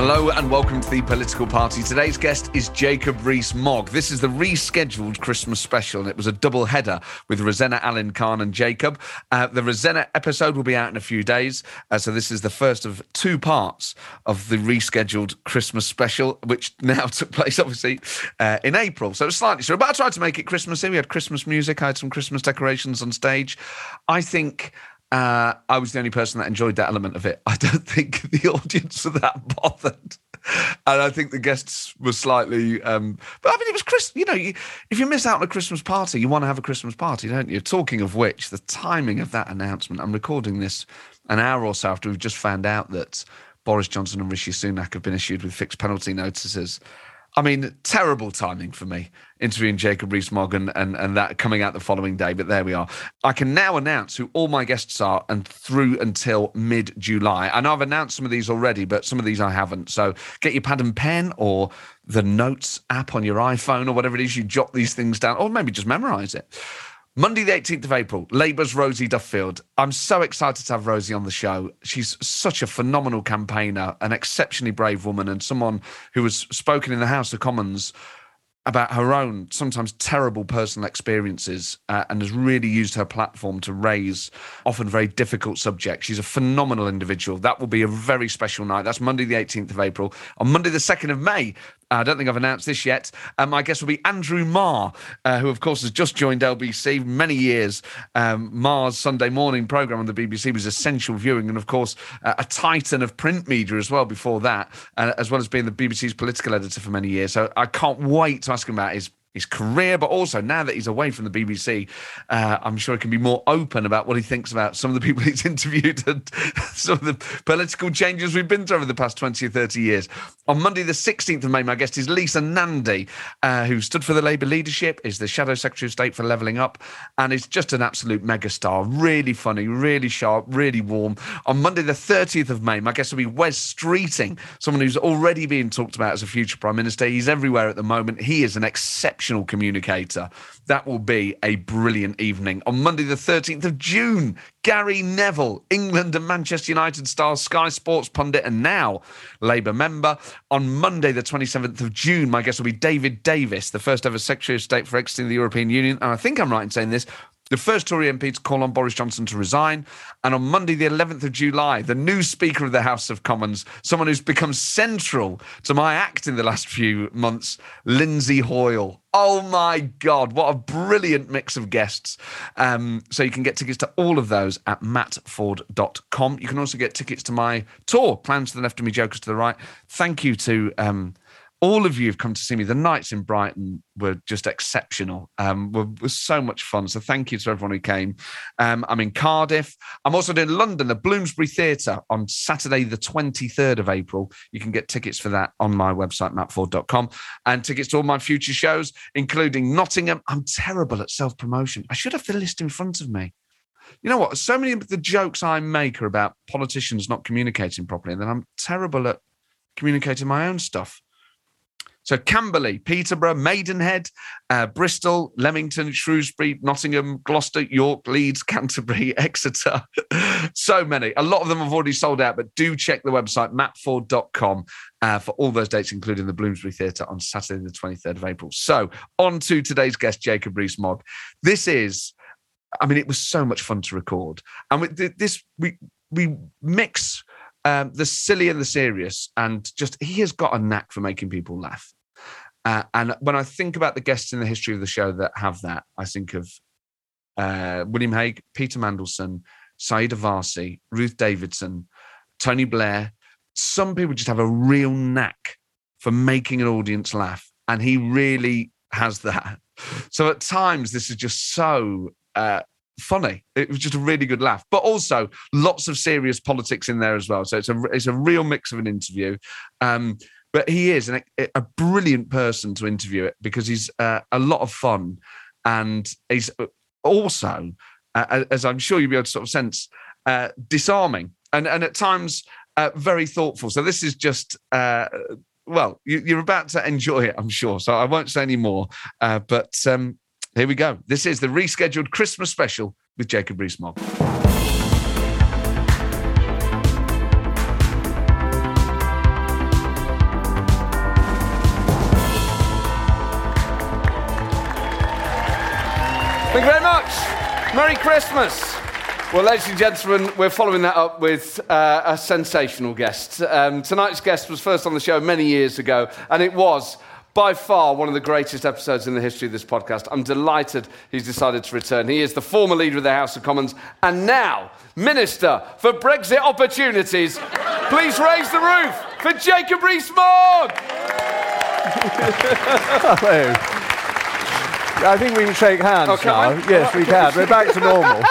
Hello and welcome to the Political Party. Today's guest is Jacob Rees-Mogg. This is the rescheduled Christmas special, and it was a double header with Rosena Allin-Khan and Jacob. Uh, the Rosanna episode will be out in a few days, uh, so this is the first of two parts of the rescheduled Christmas special, which now took place obviously uh, in April. So slightly short, but I tried to make it Christmassy. We had Christmas music, I had some Christmas decorations on stage. I think uh, I was the only person that enjoyed that element of it. I don't think the audience were that bothered. And I think the guests were slightly, um, but I mean, it was Chris. You know, you, if you miss out on a Christmas party, you want to have a Christmas party, don't you? Talking of which, the timing of that announcement. I'm recording this an hour or so after we've just found out that Boris Johnson and Rishi Sunak have been issued with fixed penalty notices. I mean, terrible timing for me interviewing Jacob Rees-Mogg and, and, and that coming out the following day. But there we are. I can now announce who all my guests are and through until mid July. I know I've announced some of these already, but some of these I haven't. So get your pad and pen or the notes app on your iPhone or whatever it is, you jot these things down, or maybe just memorize it. Monday, the 18th of April, Labour's Rosie Duffield. I'm so excited to have Rosie on the show. She's such a phenomenal campaigner, an exceptionally brave woman, and someone who has spoken in the House of Commons about her own sometimes terrible personal experiences uh, and has really used her platform to raise often very difficult subjects. She's a phenomenal individual. That will be a very special night. That's Monday, the 18th of April. On Monday, the 2nd of May, I don't think I've announced this yet. Um, my guest will be Andrew Marr, uh, who, of course, has just joined LBC many years. Um, Marr's Sunday morning programme on the BBC was essential viewing, and, of course, uh, a titan of print media as well before that, uh, as well as being the BBC's political editor for many years. So I can't wait to ask him about his his career, but also now that he's away from the BBC, uh, I'm sure he can be more open about what he thinks about some of the people he's interviewed and some of the political changes we've been through over the past 20 or 30 years. On Monday, the 16th of May, my guest is Lisa Nandy, uh, who stood for the Labour leadership, is the Shadow Secretary of State for Levelling Up, and is just an absolute megastar. Really funny, really sharp, really warm. On Monday, the 30th of May, my guest will be Wes Streeting, someone who's already being talked about as a future Prime Minister. He's everywhere at the moment. He is an exceptional communicator. That will be a brilliant evening. On Monday, the 13th of June, Gary Neville, England and Manchester United star, Sky Sports pundit, and now Labour member. On Monday, the 27th of June, my guest will be David Davis, the first ever Secretary of State for exiting the European Union. And I think I'm right in saying this the first Tory MP to call on Boris Johnson to resign. And on Monday, the 11th of July, the new Speaker of the House of Commons, someone who's become central to my act in the last few months, Lindsay Hoyle. Oh my God, what a brilliant mix of guests. Um, so you can get tickets to all of those at mattforde.com. You can also get tickets to my tour, Clowns to the Left of Me, Jokers to the Right. Thank you to. Um, all of you have come to see me. The nights in Brighton were just exceptional. Um, were, were so much fun. So thank you to everyone who came. Um, I'm in Cardiff. I'm also doing London, the Bloomsbury Theatre on Saturday, the 23rd of April. You can get tickets for that on my website, mattforde.com, and tickets to all my future shows, including Nottingham. I'm terrible at self promotion. I should have the list in front of me. You know what? So many of the jokes I make are about politicians not communicating properly, and then I'm terrible at communicating my own stuff. So Camberley, Peterborough, Maidenhead, uh, Bristol, Leamington, Shrewsbury, Nottingham, Gloucester, York, Leeds, Canterbury, Exeter. so many. A lot of them have already sold out, but do check the website, mattforde.com, uh, for all those dates, including the Bloomsbury Theatre on Saturday, the 23rd of April. So on to today's guest, Jacob Rees-Mogg. This is, I mean, it was so much fun to record. And with this, we, we mix um, the silly and the serious, and just he has got a knack for making people laugh. Uh, and when I think about the guests in the history of the show that have that, I think of uh, William Hague, Peter Mandelson, Sayeeda Warsi, Ruth Davidson, Tony Blair. Some people just have a real knack for making an audience laugh, and he really has that. So at times, this is just so uh, funny. It was just a really good laugh, but also lots of serious politics in there as well. So it's a it's a real mix of an interview. Um, but he is an, a brilliant person to interview it because he's uh, a lot of fun and he's also, uh, as I'm sure you'll be able to sort of sense, uh, disarming and, and at times uh, very thoughtful. So this is just. Uh, well, you, are about to enjoy it, I'm sure. So I won't say any more. Uh, but um, here we go. This is the rescheduled Christmas special with Jacob Rees-Mogg. Merry Christmas. Well, ladies and gentlemen, we're following that up with uh, a sensational guest. Um, tonight's guest was first on the show many years ago, and it was by far one of the greatest episodes in the history of this podcast. I'm delighted he's decided to return. He is the former leader of the House of Commons and now Minister for Brexit Opportunities. Please raise the roof for Jacob Rees-Mogg. Hello. I think we can shake hands okay, now. Yes, we can. We're back to normal.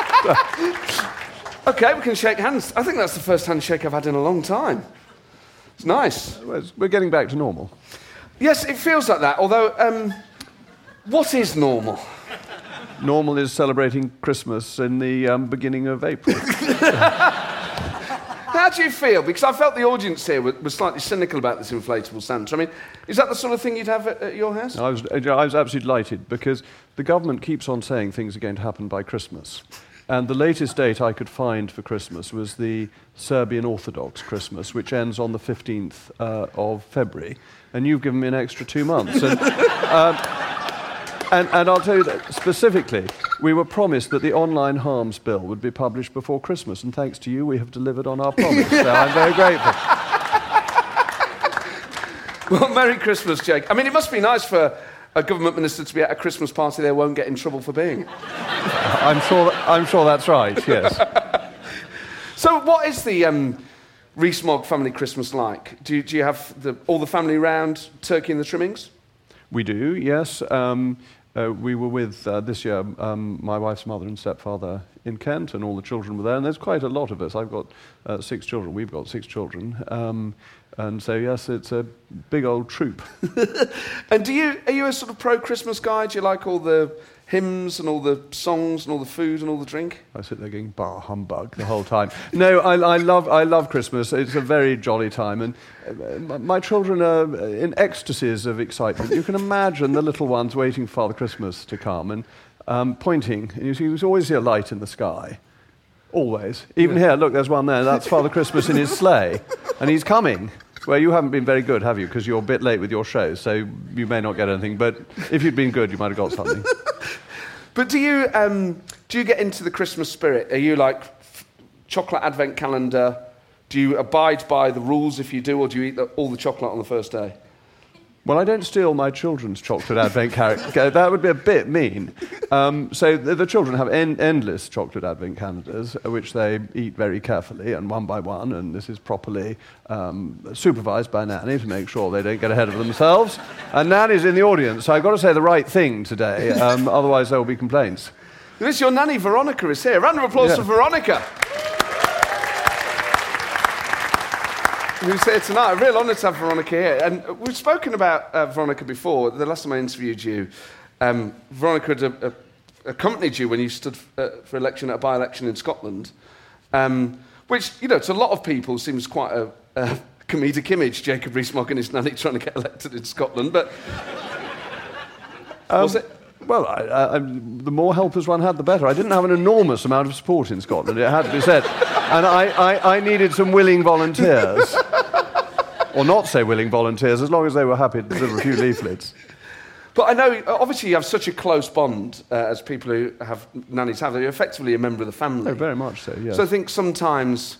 okay, we can shake hands. I think that's the first handshake I've had in a long time. It's nice. We're getting back to normal. Yes, it feels like that. Although, um, what is normal? Normal is celebrating Christmas in the um, beginning of April. How do you feel? Because I felt the audience here was slightly cynical about this inflatable Santa. I mean, is that the sort of thing you'd have at, at your house? I was, I was absolutely delighted because the government keeps on saying things are going to happen by Christmas. And the latest date I could find for Christmas was the Serbian Orthodox Christmas, which ends on the 15th uh, of February. And you've given me an extra two months. And, um, and, and I'll tell you that specifically, we were promised that the online harms bill would be published before Christmas, and thanks to you, we have delivered on our promise. so I'm very grateful. Well, Merry Christmas, Jake. I mean, it must be nice for a government minister to be at a Christmas party they won't get in trouble for being. I'm sure, I'm sure that's right, yes. so, what is the um, Rees-Mogg family Christmas like? Do you, do you have the, all the family around, turkey and the trimmings? We do, yes. Um, uh, we were with, uh, this year, um, my wife's mother and stepfather in Kent, and all the children were there. And there's quite a lot of us. I've got uh, six children. We've got six children. Um, and so, yes, it's a big old troop. and do you, are you a sort of pro Christmas guy? Do you like all the hymns and all the songs and all the food and all the drink? I sit there going bah humbug the whole time. no, I, I, love, I love Christmas. It's a very jolly time. And uh, my children are in ecstasies of excitement. You can imagine the little ones waiting for Father Christmas to come and um, pointing. And you see, there's always a light in the sky. Always. Even yeah. here, look, there's one there. That's Father Christmas in his sleigh. And he's coming. Well, you haven't been very good, have you? Because you're a bit late with your show, so you may not get anything. But if you'd been good, you might have got something. But do you um, do you get into the Christmas spirit? Are you like f- chocolate advent calendar? Do you abide by the rules if you do, or do you eat the, all the chocolate on the first day? Well, I don't steal my children's chocolate advent calendar. That would be a bit mean. Um, so the, the, children have en- endless chocolate advent calendars, uh, which they eat very carefully and one by one. And this is properly um, supervised by Nanny to make sure they don't get ahead of themselves. And Nanny's in the audience, so I've got to say the right thing today. Um, otherwise, there will be complaints. This your nanny Veronica is here. Round of applause yeah. for Veronica. Who's here tonight. A real honour to have Veronica here. And we've spoken about uh, Veronica before. The last time I interviewed you, um, Veronica had uh, uh accompanied you when you stood uh, for election at a by-election in Scotland, um, which, you know, to a lot of people seems quite a, a comedic image, Jacob Rees-Mogg and his nanny trying to get elected in Scotland. But um, was it? Well, I, I, the more helpers one had, the better. I didn't have an enormous amount of support in Scotland, it had to be said. And I, I needed some willing volunteers. or not so willing volunteers, as long as they were happy to deliver a few leaflets. But I know, obviously, you have such a close bond uh, as people who have nannies have. You're effectively a member of the family. Oh, very much so, yes. So I think sometimes,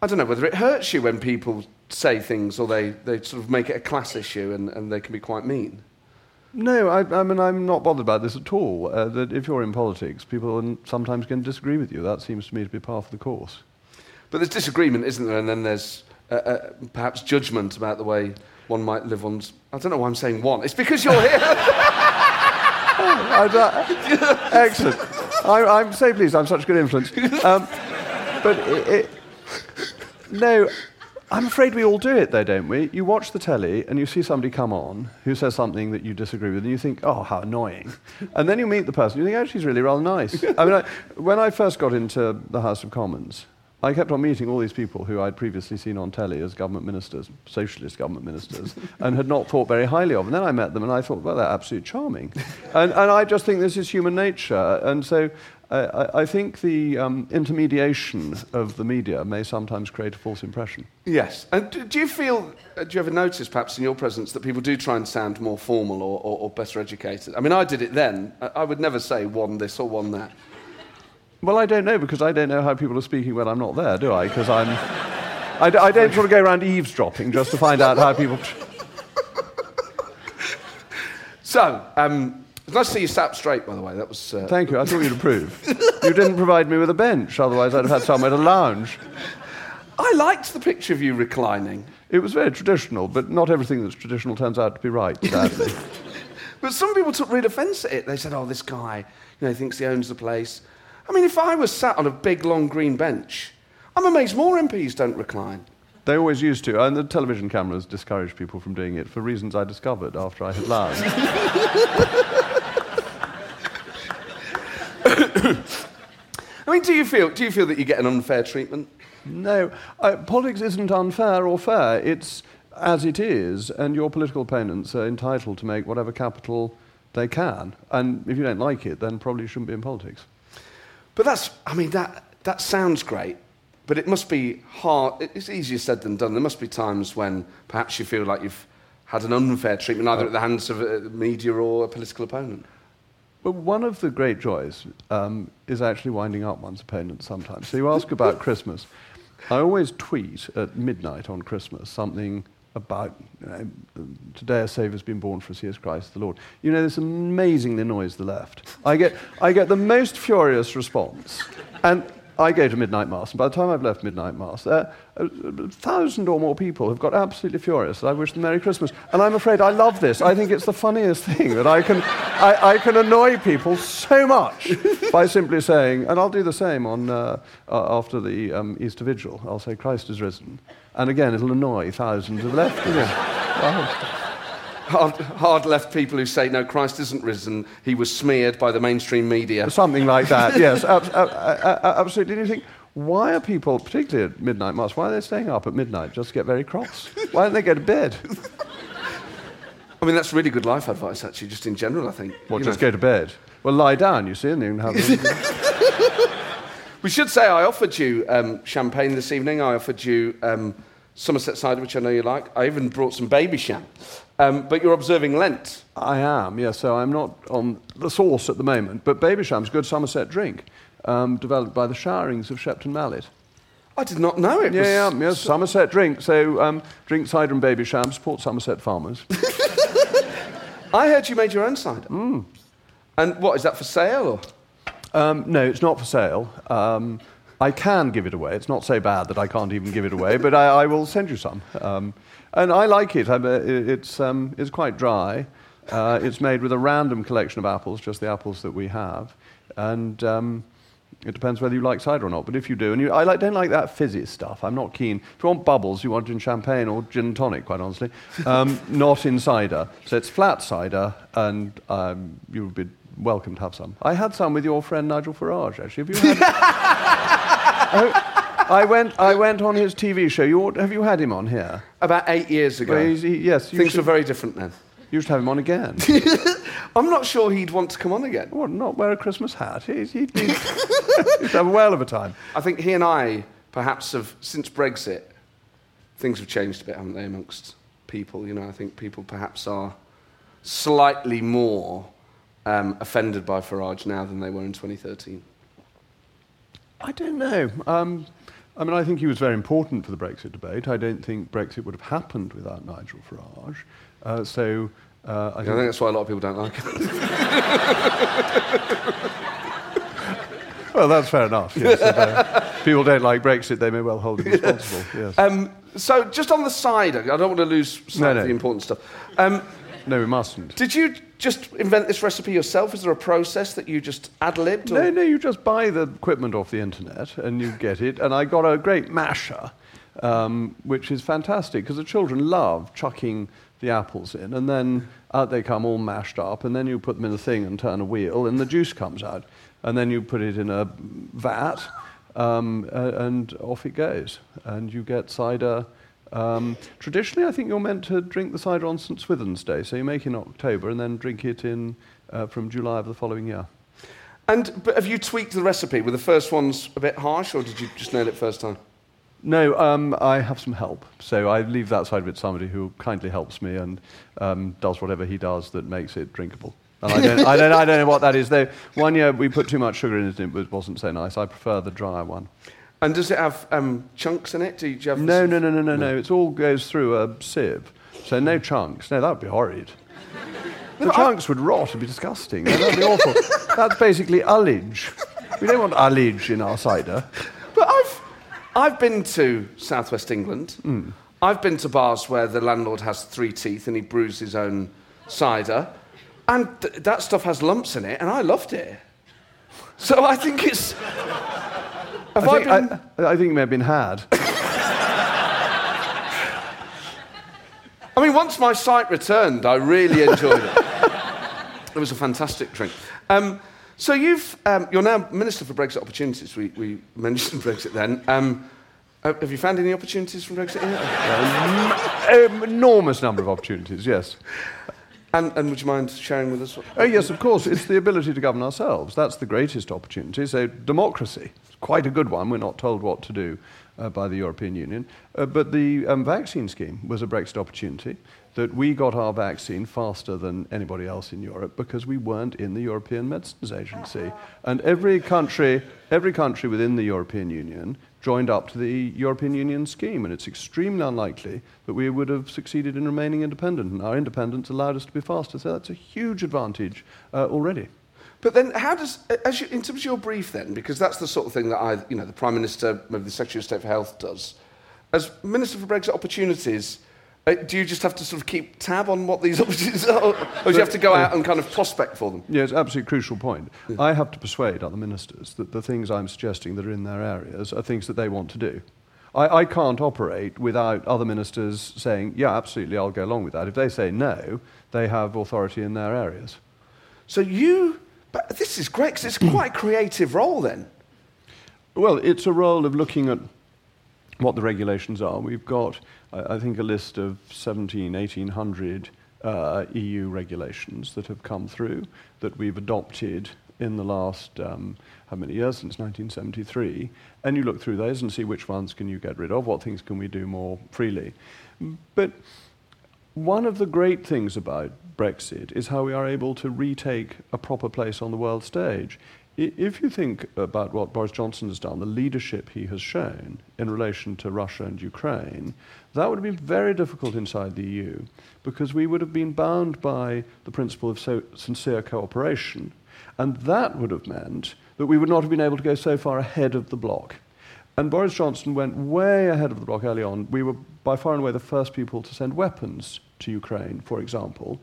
I don't know whether it hurts you when people say things or they, they sort of make it a class issue and, and they can be quite mean. No, I, I, mean, I'm not bothered about this at all. Uh, that if you're in politics, people are sometimes can disagree with you. That seems to me to be part of the course. But there's disagreement, isn't there? And then there's uh, uh, perhaps judgment about the way one might live one's. I don't know why I'm saying one. It's because you're here. oh, excellent. I, am so pleased. I'm such a good influence. Um, but it, it, no, I'm afraid we all do it, though, don't we? You watch the telly and you see somebody come on who says something that you disagree with, and you think, oh, how annoying. And then you meet the person, you think, oh, she's really rather nice. I mean, I, when I first got into the House of Commons, I kept on meeting all these people who I'd previously seen on telly as government ministers, socialist government ministers, and had not thought very highly of. And then I met them and I thought, well, they're absolutely charming. and, and I just think this is human nature. And so I, I think the um, intermediation of the media may sometimes create a false impression. Yes. And do, do you feel, uh, do you ever notice perhaps in your presence that people do try and sound more formal or, or, or better educated? I mean, I did it then. I, I would never say one this or one that. Well, I don't know because I don't know how people are speaking when I'm not there, do I? Because I'm. I, I don't sort of go around eavesdropping just to find out how people. So, um, it's nice to see you sat straight, by the way. That was. Uh, Thank you. I thought you'd approve. you didn't provide me with a bench, otherwise I'd have had somewhere to lounge. I liked the picture of you reclining. It was very traditional, but not everything that's traditional turns out to be right, sadly. But some people took real offence at it. They said, oh, this guy, you know, thinks he owns the place. I mean, if I was sat on a big, long green bench, I'm amazed more MPs don't recline. they always used to, and the television cameras discourage people from doing it for reasons I discovered after I had lounged. I mean, do you feel, do you feel that you get an unfair treatment? No, uh, politics isn't unfair or fair. It's as it is, and your political opponents are entitled to make whatever capital they can. And if you don't like it, then probably you shouldn't be in politics. But that's, I mean, that, that sounds great, but it must be hard. It's easier said than done. There must be times when perhaps you feel like you've had an unfair treatment, either at the hands of a media or a political opponent. But one of the great joys um, is actually winding up one's opponent sometimes. So you ask about Christmas. I always tweet at midnight on Christmas something about you know, today a Saviour's been born for us, he is Christ the Lord. You know, this amazingly annoys the left. I get, I get the most furious response. And I go to midnight mass, and by the time I've left midnight mass, a, a thousand or more people have got absolutely furious. I wish them Merry Christmas. And I'm afraid I love this. I think it's the funniest thing that I can, I, I can annoy people so much by simply saying, and I'll do the same on, uh, uh, after the um, Easter Vigil. I'll say, Christ is risen. And again, it'll annoy thousands of left. You. Wow. Hard, hard left people who say, no, Christ isn't risen, he was smeared by the mainstream media. Something like that, yes, ab- ab- ab- absolutely. And you think, why are people, particularly at midnight mass, why are they staying up at midnight just to get very cross? Why don't they go to bed? I mean, that's really good life advice, actually, just in general, I think. You just know. go to bed? Well, lie down, you see, and then have We should say I offered you um, champagne this evening. I offered you um, Somerset cider, which I know you like. I even brought some Babycham. Um, but you're observing Lent. I am, yes, so I'm not on the sauce at the moment, but Babycham's good Somerset drink, um, developed by the Showerings of Shepton Mallet. I did not know it. Yeah, was yeah, yes, Somerset drink. So um, drink cider and Babycham, support Somerset farmers. I heard you made your own cider. Hmm. And what, is that for sale? Or? Um, no, it's not for sale. Um, I can give it away. It's not so bad that I can't even give it away, but I, I will send you some. Um, and I like it. I, uh, it's, um, it's quite dry. Uh, it's made with a random collection of apples, just the apples that we have. And um, it depends whether you like cider or not. But if you do, and you, I like, don't like that fizzy stuff. I'm not keen. If you want bubbles, you want it in champagne or gin and tonic, quite honestly. Um, not in cider. So it's flat cider, and um, you would be welcome to have some. I had some with your friend Nigel Farage, actually. Have you had? Oh, I went. I went on his TV show. You, ought- have you had him on here? About eight years ago. Well, he- yes, Things should, were very different then. you should have him on again. I'm not sure he'd want to come on again. what? Not wear a Christmas hat? He's, he'd, be, he'd have a whale of a time. I think he and I, perhaps, have, since Brexit, things have changed a bit, haven't they, amongst people? You know, I think people perhaps are slightly more um, offended by Farage now than they were in 2013. I don't know. Um, I mean, I think he was very important for the Brexit debate. I don't think Brexit would have happened without Nigel Farage. Uh, so uh, I Yeah, I think think that's why a lot of people don't like him. Well, that's fair enough. Yes. If, uh, people don't like Brexit, they may well hold him responsible. Yes. um, so, just on the side, I don't want to lose sight No, of no. the important stuff. Um, no, we mustn't. did you just invent this recipe yourself? Is there a process that you just ad libbed? No, no, you just buy the equipment off the internet and you get it. And I got a great masher. um, which is fantastic because the children love chucking the apples in, and then out they come all mashed up, and then you put them in a thing and turn a wheel, and the juice comes out, and then you put it in a vat, um, and off it goes, and you get cider. Um, traditionally, I think you're meant to drink the cider on St. Swithin's Day, so you make it in October and then drink it in uh, from July of the following year. And but have you tweaked the recipe? Were the first ones a bit harsh, or did you just nail it first time? No, um, I have some help. So I leave that side of it to somebody who kindly helps me and um, does whatever he does that makes it drinkable. And I don't, I, don't, I don't know what that is. Though one year we put too much sugar in it and it wasn't so nice. I prefer the drier one. And does it have um, chunks in it? Do you, have No, no, no, no, no, no. It all goes through a sieve. So no chunks. No, that would be horrid. The chunks would rot. It'd be disgusting. No, that'd be awful. That's basically ullage. We don't want ullage in our cider. But I've, I've been to southwest England. I've been to bars where the landlord has three teeth and he brews his own cider. And th- that stuff has lumps in it, and I loved it. So I think it's. Have I, I think, been. I, I think it may have been had. I mean, once my sight returned, I really enjoyed it. it was a fantastic drink. Um, so you've, um, you're now Minister for Brexit Opportunities. We, we mentioned Brexit then. Um, uh, have you found any opportunities from Brexit yet? um, enormous number of opportunities, yes. And, and would you mind sharing with us? Oh, yes, of course. It's the ability to govern ourselves. That's the greatest opportunity. So, democracy, quite a good one. We're not told what to do uh, by the European Union. Uh, but the um, vaccine scheme was a Brexit opportunity that we got our vaccine faster than anybody else in Europe because we weren't in the European Medicines Agency. And every country, every country within the European Union joined up to the European Union scheme, and it's extremely unlikely that we would have succeeded in remaining independent. And our independence allowed us to be faster, so that's a huge advantage uh, already. but then, how does, as you, in terms of your brief, then, because that's the sort of thing that I, you know, the Prime Minister, maybe the Secretary of State for Health does. As Minister for Brexit Opportunities, Uh, do you just have to sort of keep tab on what these opportunities are, or, or do you have to go out and uh, kind of prospect for them? Yeah, it's an absolutely crucial point. I have to persuade other ministers that the things I'm suggesting that are in their areas are things that they want to do. I, I can't operate without other ministers saying, yeah, absolutely, I'll go along with that. If they say no, they have authority in their areas. So you, but this is great because it's quite a creative role then. Well, it's a role of looking at what the regulations are. We've got, I think, a list of 17, 1800 uh, EU regulations that have come through that we've adopted in the last, um, how many years, since 1973. And you look through those and see which ones can you get rid of, what things can we do more freely. But one of the great things about Brexit is how we are able to retake a proper place on the world stage. If you think about what Boris Johnson has done, the leadership he has shown in relation to Russia and Ukraine, that would have been very difficult inside the EU because we would have been bound by the principle of so sincere cooperation. And that would have meant that we would not have been able to go so far ahead of the bloc. And Boris Johnson went way ahead of the bloc early on. We were by far and away the first people to send weapons to Ukraine, for example.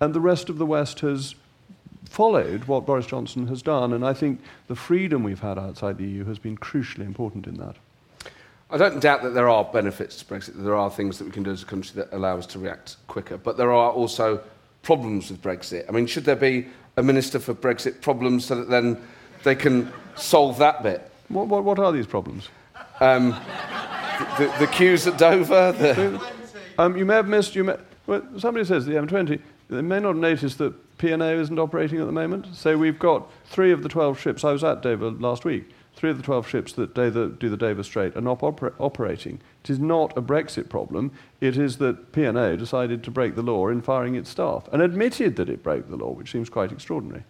And the rest of the West has followed what Boris Johnson has done. And I think the freedom we've had outside the EU has been crucially important in that. I don't doubt that there are benefits to Brexit, there are things that we can do as a country that allow us to react quicker, but there are also problems with Brexit. I mean, should there be a minister for Brexit problems so that then they can solve that bit? What, what, what are these problems? Um, the, the, the queues at Dover, the, Um, you may have missed, you may, well, somebody says the M20, they may not notice that P&O isn't operating at the moment. So we've got three of the 12 ships, I was at Dover last week, three of the 12 ships that do the, do the Dover Strait are not oper- operating. It is not a Brexit problem, it is that P&O decided to break the law in firing its staff and admitted that it broke the law, which seems quite extraordinary.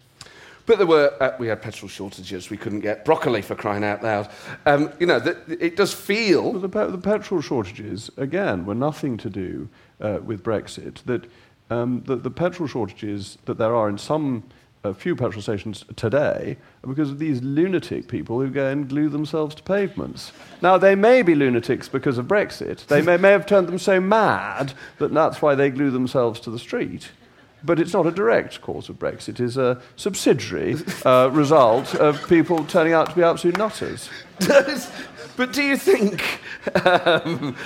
But there were, uh, we had petrol shortages, we couldn't get broccoli for crying out loud. Um, you know, that it does Well, feel, the, pe- the petrol shortages, again, were nothing to do uh, with Brexit. That um, the, the petrol shortages that there are in some a few petrol stations today are because of these lunatic people who go and glue themselves to pavements. Now, they may be lunatics because of Brexit. They may, may have turned them so mad that that's why they glue themselves to the street. But it's not a direct cause of Brexit. It is a subsidiary uh, result of people turning out to be absolute nutters. but do you think um,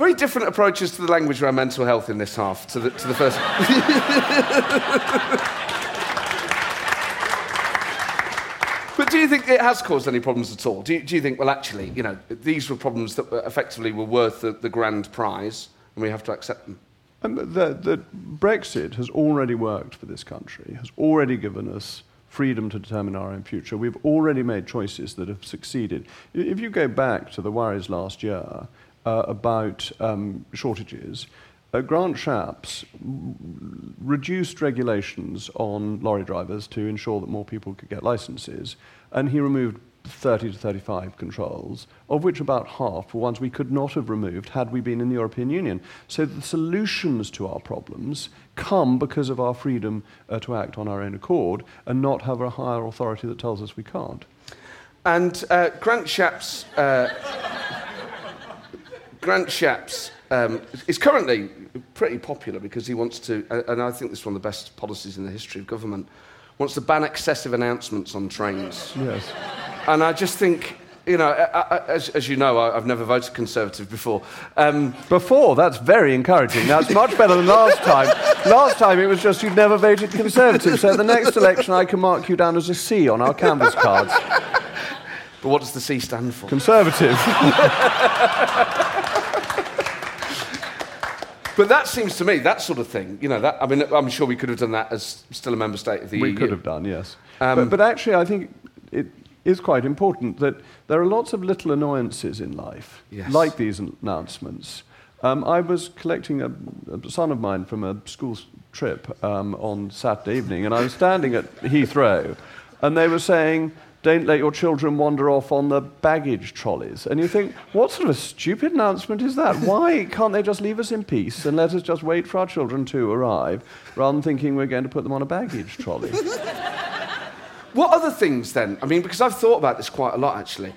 very different approaches to the language around mental health in this half to the, to the first? But do you think it has caused any problems at all? Do you, do you think, well, actually, you know, these were problems that effectively were worth the, the grand prize, and we have to accept them? The, the Brexit has already worked for this country, has already given us freedom to determine our own future. We've already made choices that have succeeded. If you go back to the worries last year uh, about um, shortages, uh, Grant Shapps reduced regulations on lorry drivers to ensure that more people could get licenses, and he removed 30 to 35 controls, of which about half were ones we could not have removed had we been in the European Union. So the solutions to our problems come because of our freedom uh, to act on our own accord and not have a higher authority that tells us we can't. And uh, Grant Shapps, uh, Grant Shapps um, is currently pretty popular because he wants to, and I think this is one of the best policies in the history of government, wants to ban excessive announcements on trains. Yes. And I just think, you know, as, as you know, I've never voted Conservative before. Um, before? That's very encouraging. That's much better than last time. last time it was just you'd never voted Conservative. So at the next election, I can mark you down as a C on our canvas cards. But what does the C stand for? Conservative. But that seems to me, that sort of thing, you know, that, I mean, I'm sure we could have done that as still a member state of the we EU. We could have done, yes. Um, but, but actually, I think it is quite important that there are lots of little annoyances in life, yes. like these announcements. Um, I was collecting a, a, son of mine from a school trip um, on Saturday evening, and I was standing at Heathrow, and they were saying, don't let your children wander off on the baggage trolleys. And you think, what sort of a stupid announcement is that? Why can't they just leave us in peace and let us just wait for our children to arrive rather than thinking we're going to put them on a baggage trolley? what other things then? I mean, because I've thought about this quite a lot actually.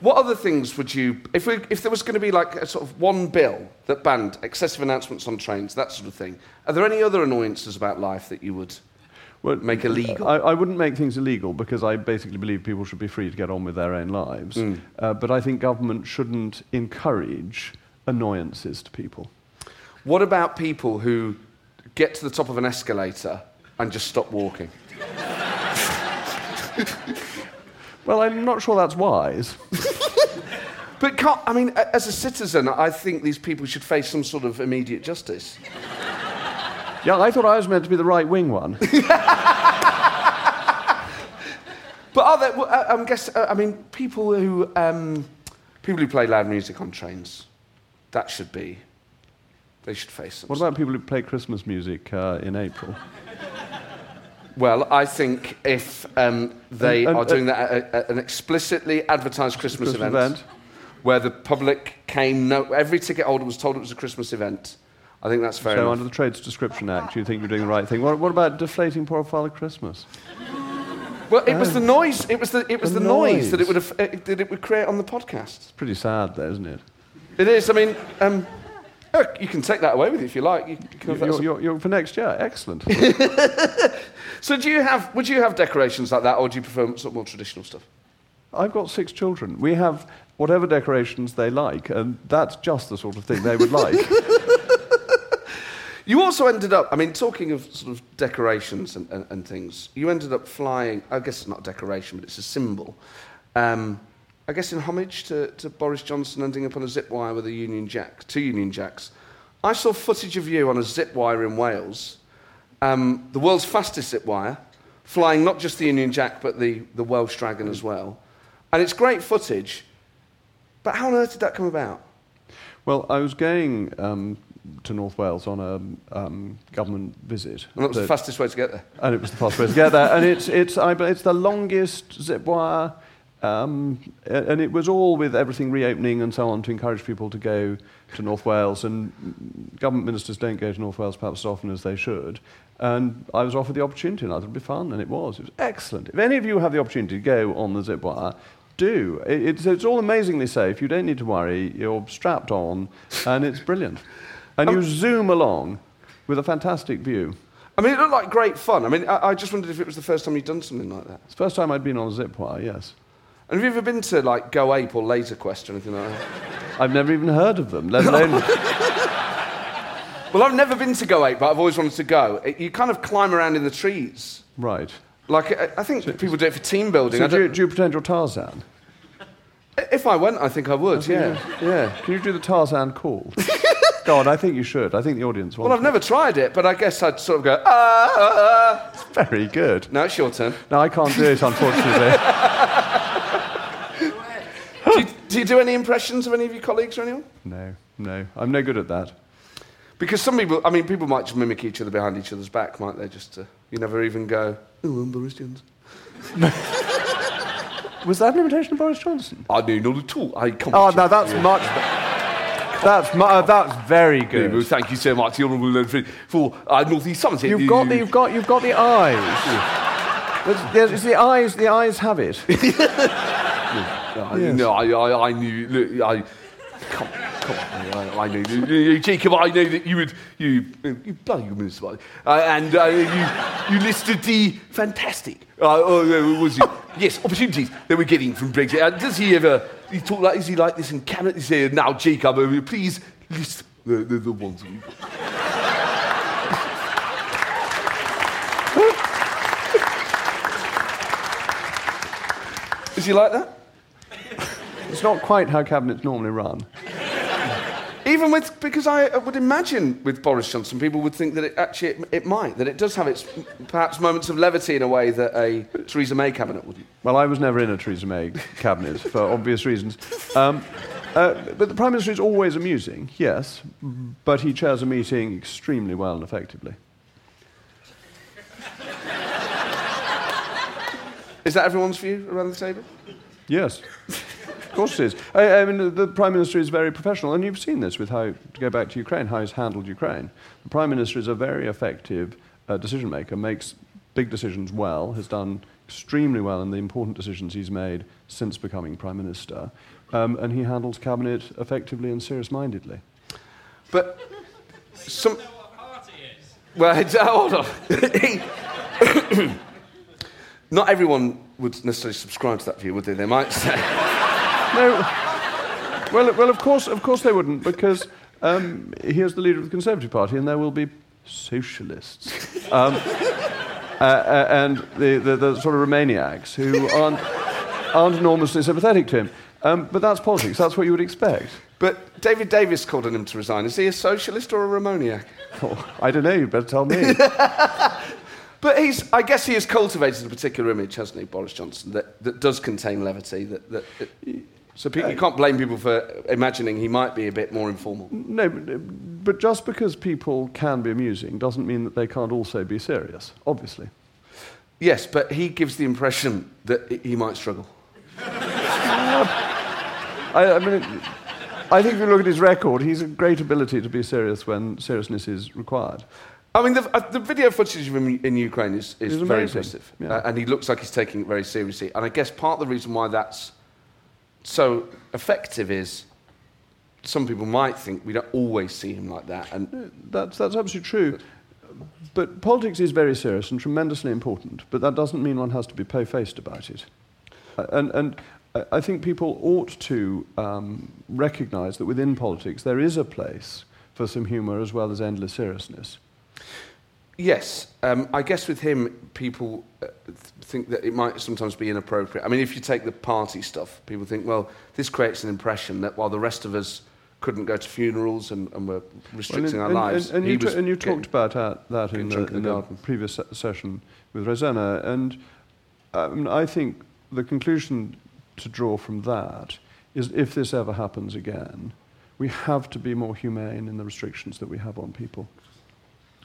What other things would you, if, we, if there was going to be like a sort of one bill that banned excessive announcements on trains, that sort of thing, are there any other annoyances about life that you would well, make illegal? I, I, wouldn't make things illegal because I basically believe people should be free to get on with their own lives. Mm. Uh, but I think government shouldn't encourage annoyances to people. What about people who get to the top of an escalator and just stop walking? well, I'm not sure that's wise. but I mean, as a citizen, I think these people should face some sort of immediate justice. Yeah, I thought I was meant to be the right wing one. but are there, well, I'm guess, uh, I mean, people who, um, people who play loud music on trains, that should be, they should face some. What about people who play Christmas music uh, in April? Well, I think if um, they and, and, are doing that at, at an explicitly advertised Christmas, Christmas event, event, where the public came, no, every ticket holder was told it was a Christmas event, I think that's fair so enough. under the Trades Description Act, you think you're doing the right thing. What, what about deflating poor Father Christmas? Well, it was the noise. It was the, it was the the noise. noise that, it would have, uh, that it would create on the podcast. It's pretty sad, though, isn't it? It is. I mean, um, you can take that away with you if you like. You, you you're, you're, you're, for next year. Excellent. so, do you have? Would you have decorations like that, or do you prefer sort of more traditional stuff? I've got six children. We have whatever decorations they like, and that's just the sort of thing they would like. You also ended up, I mean, talking of sort of decorations and, and, and things, you ended up flying, I guess it's not a decoration, but it's a symbol. Um, I guess in homage to, to Boris Johnson ending up on a zip wire with a Union Jack, two Union Jacks. I saw footage of you on a zip wire in Wales, um, the world's fastest zip wire, flying not just the Union Jack, but the, the Welsh Dragon as well. And it's great footage, but how on earth did that come about? Well, I was going um, to North Wales on a um, government visit. And that was the fastest way to get there. And it was the fastest way to get there. And it's, it's, I, it's the longest zip wire, um, and it was all with everything reopening and so on to encourage people to go to North Wales. And government ministers don't go to North Wales perhaps as often as they should. And I was offered the opportunity, and I thought it would be fun, and it was. It was excellent. If any of you have the opportunity to go on the zip wire, do. It's, it's all amazingly safe. You don't need to worry. You're strapped on, and it's brilliant. And um, you zoom along with a fantastic view. I mean, it looked like great fun. I mean, I, I, just wondered if it was the first time you'd done something like that. It's the first time I'd been on a zip wire, yes. And have you ever been to like Go Ape or Laser Quest or anything like that? I've never even heard of them, let alone. Well, I've never been to Go Ape, but I've always wanted to go. It, you kind of climb around in the trees. right. Like, I, I think people do it for team building. So do you, do you pretend you're Tarzan? if I went, I think I would, yeah. yeah. Can you do the Tarzan call? God, I think you should. I think the audience wants Well, I've never tried it, but I guess I'd sort of go, ah, ah, ah. it. Very good. No, it's your turn. No, I can't do it, unfortunately. Do you, do you do any impressions of any of your colleagues or anyone? no, no. I'm no good at that. Because some people, I mean, people might just mimic each other behind each other's back, might they? Just to, you never even go, oh, I'm Boris Johnson. Was that an imitation of Boris Johnson? I know not at all. I come. Oh, now that's much. That's uh, that's very good. thank you so much, the Honourable Leonard for uh, North East Somerset. You've got the you've got you've got the eyes. There's, there's, the eyes. The eyes have it. Uh, No, I, I, I knew. Look, I. Come, come on, I, I knew. Jacob, I know that you would. You, you bloody good minister, uh, and uh, you, you listed the fantastic. Uh, oh, was it? Yes, opportunities that we're getting from Brexit. Uh, does he ever? He talk like? Is he like this in cabinet? He said, "Now, Jacob, please list the, the, the ones got." Is he like that? It's not quite how cabinets normally run. Even with, because I would imagine with Boris Johnson, people would think that it actually, it, it might, that it does have its perhaps moments of levity in a way that a Theresa May cabinet wouldn't. Well, I was never in a Theresa May cabinet for obvious reasons. Um, uh, but the Prime Minister is always amusing, yes, but he chairs a meeting extremely well and effectively. Is that everyone's view around the table? Yes. Course it is. I, I mean, the- Prime Minister is very professional, and you've seen this with how, to go back to Ukraine, how he's handled Ukraine. The Prime Minister is a very effective uh, decision maker, makes big decisions well, has done extremely well in the important decisions he's made since becoming Prime Minister, um, and he handles Cabinet effectively and serious mindedly. But some. Well, uh, hold on. Not everyone would necessarily subscribe to that view, would they? They might say. No. Well, well, of course, of course they wouldn't, because um, he is the leader of the Conservative Party, and there will be socialists, um, uh, uh, and the, the, the sort of Remoaniacs who aren't, aren't enormously sympathetic to him. Um, but that's politics. That's what you would expect. But David Davis called on him to resign. Is he a socialist or a Remoaniac? Oh, I don't know. You better tell me. But he's, I guess he has cultivated a particular image, hasn't he, Boris Johnson, that, that does contain levity. That, that, it- so pe- you can't blame people for imagining he might be a bit more informal. no, but, but just because people can be amusing doesn't mean that they can't also be serious. Obviously. Yes, but he gives the impression that he might struggle. I, I mean, I think if you look at his record, he's a great ability to be serious when seriousness is required. I mean, the, uh, the video footage of him in Ukraine is, is very impressive. yeah. Uh, and he looks like he's taking it very seriously. And I guess part of the reason why that's so effective is some people might think we don't always see him like that. And That's, that's absolutely true. But politics is very serious and tremendously important, but that doesn't mean one has to be po-faced about it. Uh, And, and I- think people ought to um, recognise that within politics there is a place for some humour as well as endless seriousness. Yes, um, I guess with him, people uh, think that it might sometimes be inappropriate. I mean, if you take the party stuff, people think, well, this creates an impression that while the rest of us couldn't go to funerals and, and were restricting Well, our and, lives, And, and he you, ta- and you talked about that, that in the, in the previous se- session with Rosena, and um, I think the conclusion to draw from that is if this ever happens again, we have to be more humane in the restrictions that we have on people.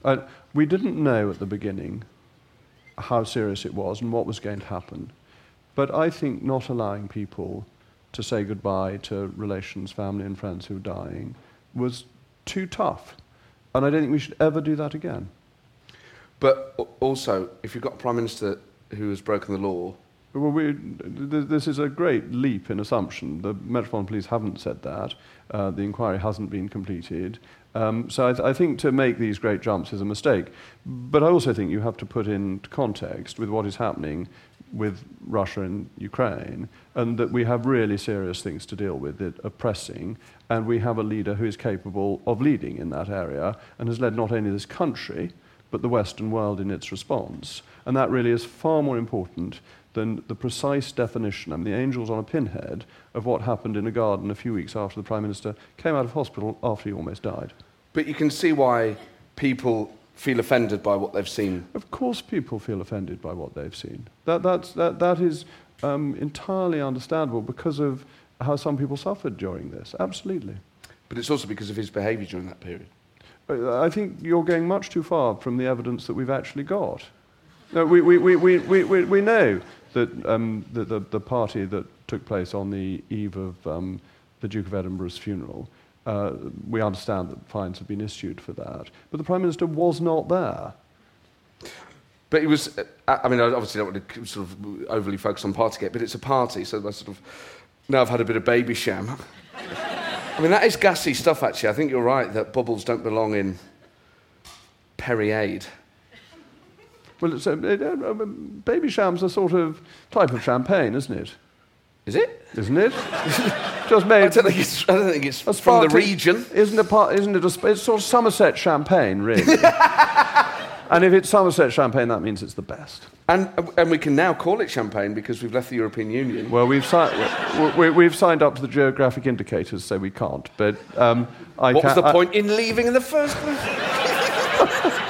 Uh, we didn't know at the beginning how serious it was and what was going to happen, but I think not allowing people to say goodbye to relations, family, and friends who were dying was too tough. And I don't think we should ever do that again. But also, if you've got a prime minister who has broken the law, Well, we, th- this is a great leap in assumption. The Metropolitan Police haven't said that. Uh, the inquiry hasn't been completed. Um, so I, th- I, think to make these great jumps is a mistake. But I also think you have to put in context with what is happening with Russia and Ukraine, and that we have really serious things to deal with that are pressing, and we have a leader who is capable of leading in that area and has led not only this country, but the Western world in its response. And that really is far more important than the precise definition, I mean, the angels on a pinhead, of what happened in a garden a few weeks after the Prime Minister came out of hospital after he almost died. But you can see why people feel offended by what they've seen. Of course, people feel offended by what they've seen. That, that's, that, that is um, entirely understandable because of how some people suffered during this. Absolutely. But it's also because of his behaviour during that period. I think you're going much too far from the evidence that we've actually got. No, we, we, we, we, we, we know that um, the, the, the, party that took place on the eve of um, the Duke of Edinburgh's funeral, uh, we understand that fines have been issued for that. But the Prime Minister was not there. But it was, uh, I mean, I obviously don't want to sort of overly focus on Partygate, but it's a party, so I sort of, now I've had a bit of Babycham. I mean, that is gassy stuff, actually. I think you're right that bubbles don't belong in Perriade. Well, it's a, it, uh, Babycham's a sort of type of champagne, isn't it? Is it? Isn't it? Just made. I don't think it's, I don't think it's from the region. Isn't it, part, isn't it a, it's sort of Somerset champagne, really? and if it's Somerset champagne, that means it's the best. And, and we can now call it champagne because we've left the European Union. Well, we've, si- we, have signed up to the geographic indicators, so we can't. But um, I what was the point in leaving in the first place?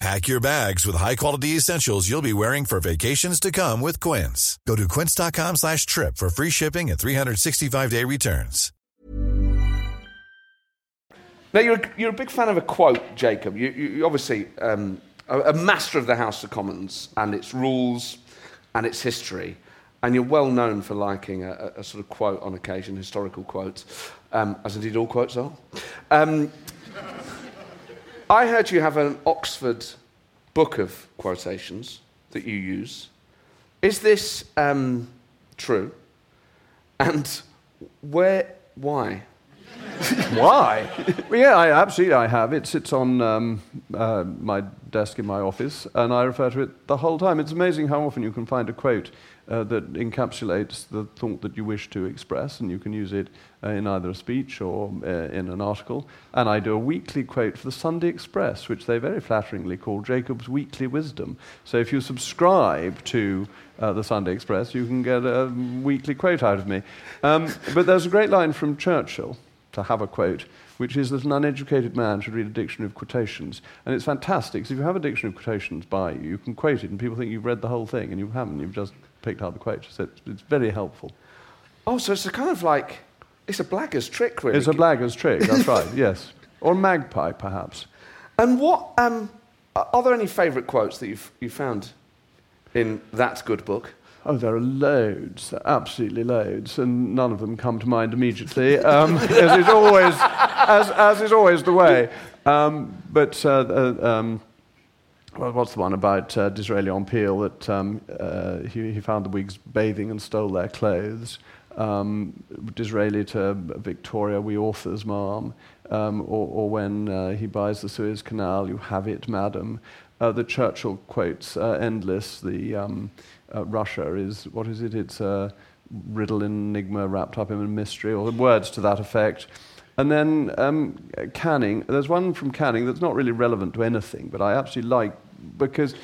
Pack your bags with high-quality essentials you'll be wearing for vacations to come with Quince. Go to quince.com slash trip for free shipping and 365-day returns. Now, you're, you're a big fan of a quote, Jacob. You, you, are obviously um, a, a, master of the House of Commons and its rules and its history. And you're well known for liking a, a sort of quote on occasion, historical quotes, um, as indeed all quotes are. Um, I heard you have an Oxford book of quotations that you use. Is this um, true? And where, why? why? well, yeah, I, absolutely I have. It sits on um, uh, my desk in my office, and I refer to it the whole time. It's amazing how often you can find a quote uh, that encapsulates the thought that you wish to express, and you can use it uh, in either a speech or uh, in an article. And I do a weekly quote for the Sunday Express, which they very flatteringly call Jacob's Weekly Wisdom. So if you subscribe to uh, the Sunday Express, you can get a weekly quote out of me. Um, but there's a great line from Churchill to have a quote, which is that an uneducated man should read a dictionary of quotations. And it's fantastic, because if you have a dictionary of quotations by you, you can quote it, and people think you've read the whole thing, and you haven't. You've just picked out the quote. So it's, it's very helpful. Oh, so it's a kind of like, it's a blagger's trick, really. It's a blagger's trick, that's right, yes. Or magpie, perhaps. And what, um, are there any favourite quotes that you've, you found in that good book? Oh, there are loads, absolutely loads, and none of them come to mind immediately, um, as, is always, as, as is always the way. Um, but uh, uh, um, well, what's the one about uh, Disraeli on Peel that um, uh, he, he, found the Whigs bathing and stole their clothes? Um, Disraeli to Victoria, we authors, ma'am, um, or, or, when uh, he buys the Suez Canal, you have it, madam. Uh, the Churchill quotes, endless, the um, uh, Russia is, what is it? It's a riddle, enigma wrapped up in a mystery, or words to that effect. And then um, Canning, there's one from Canning that's not really relevant to anything, but I absolutely like because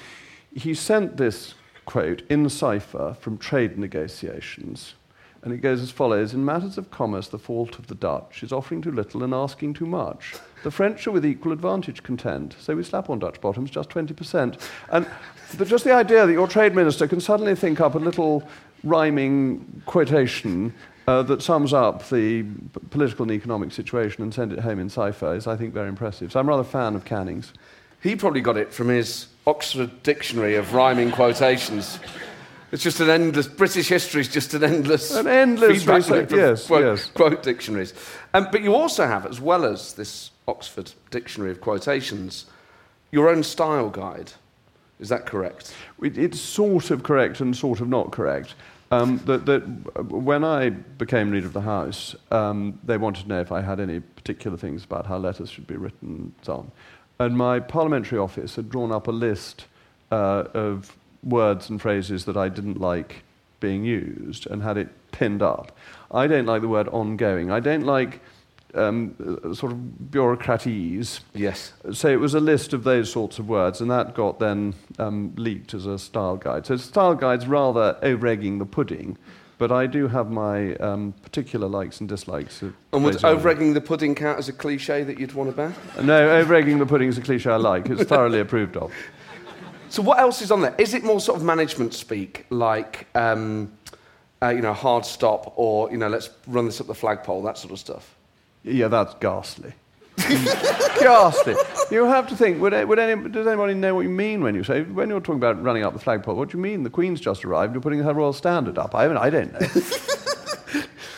he sent this quote in cipher from trade negotiations. And it goes as follows In matters of commerce, the fault of the Dutch is offering too little and asking too much. The French are with equal advantage content, so we slap on Dutch bottoms just 20%. And the, just the idea that your trade minister can suddenly think up a little rhyming quotation uh, that sums up the political and economic situation and send it home in cipher is, I think, very impressive. So I'm rather a fan of Canning's. He probably got it from his Oxford Dictionary of rhyming quotations. It's just an endless, British history is just an endless, An endless feedback research, yes, quote, yes. quote dictionaries. Um, but you also have, as well as this Oxford Dictionary of quotations, your own style guide. Is that correct? It, it's sort of correct and sort of not correct. Um, that, that when I became leader of the House, um, they wanted to know if I had any particular things about how letters should be written and so on. And my parliamentary office had drawn up a list uh, of words and phrases that I didn't like being used and had it pinned up. I don't like the word ongoing. I don't like um, uh, sort of bureaucratese. Yes. So it was a list of those sorts of words, and that got then um, leaked as a style guide. So style guide's rather over-egging the pudding, but I do have my um, particular likes and dislikes. Of And would phrases over-egging the pudding count as a cliche that you'd want to ban? No, over-egging the pudding is a cliche I like. It's thoroughly approved of. So what else is on there? Is it more sort of management speak, like um, uh, you know, hard stop, or you know, let's run this up the flagpole, that sort of stuff? Yeah, that's ghastly. ghastly. You have to think, would, would any, does anybody know what you mean when you say, when you're talking about running up the flagpole, what do you mean? The Queen's just arrived, you're putting her royal standard up. I, mean, I don't know.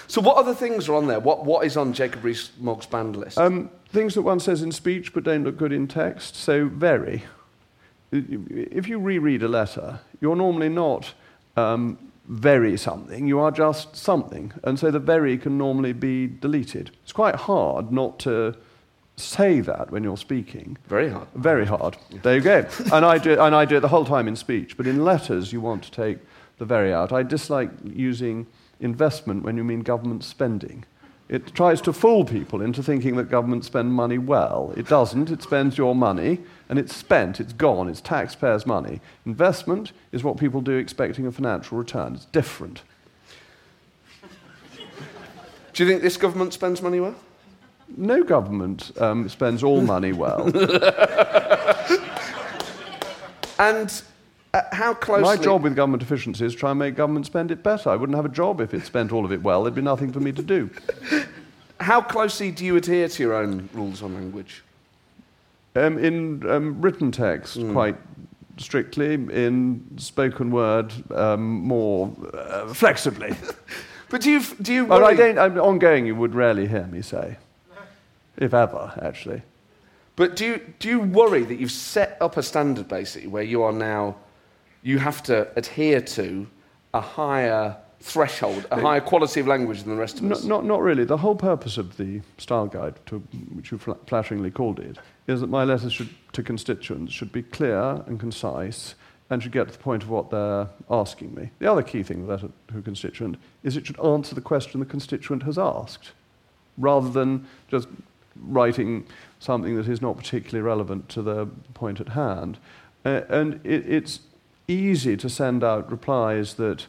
So what other things are on there? What what is on Jacob Rees-Mogg's banned list? Um, things that one says in speech but don't look good in text. So, very. If you reread a letter, you're normally not um, very something, you are just something. And so the very can normally be deleted. It's quite hard not to say that when you're speaking. Very hard. Very hard. There you go. and, I do, and I do it the whole time in speech. But in letters, you want to take the very out. I dislike using investment when you mean government spending. It tries to fool people into thinking that governments spend money well. It doesn't. It spends your money, and it's spent. It's gone. It's taxpayers' money. Investment is what people do expecting a financial return. It's different. Do you think this government spends money well? No government um, spends all money well. And uh, how closely? My job with government efficiency is try and make government spend it better. I wouldn't have a job if it spent all of it well. There'd be nothing for me to do. How closely do you adhere to your own rules on language? Um, in um, written text, quite strictly. In spoken word, um, more uh, flexibly. But do you do you but I don't. I'm, ongoing, you would rarely hear me say, if ever, actually. But do you do you worry that you've set up a standard basically where you are now, you have to adhere to a higher threshold, a higher quality of language than the rest of Not, us? not, not really. The whole purpose of the style guide, to, which you fla- flatteringly called it, is that my letters should, to constituents should be clear and concise and should get to the point of what they're asking me. The other key thing with letter to a constituent is it should answer the question the constituent has asked, rather than just writing something that is not particularly relevant to the point at hand. Uh, and it, it's easy to send out replies that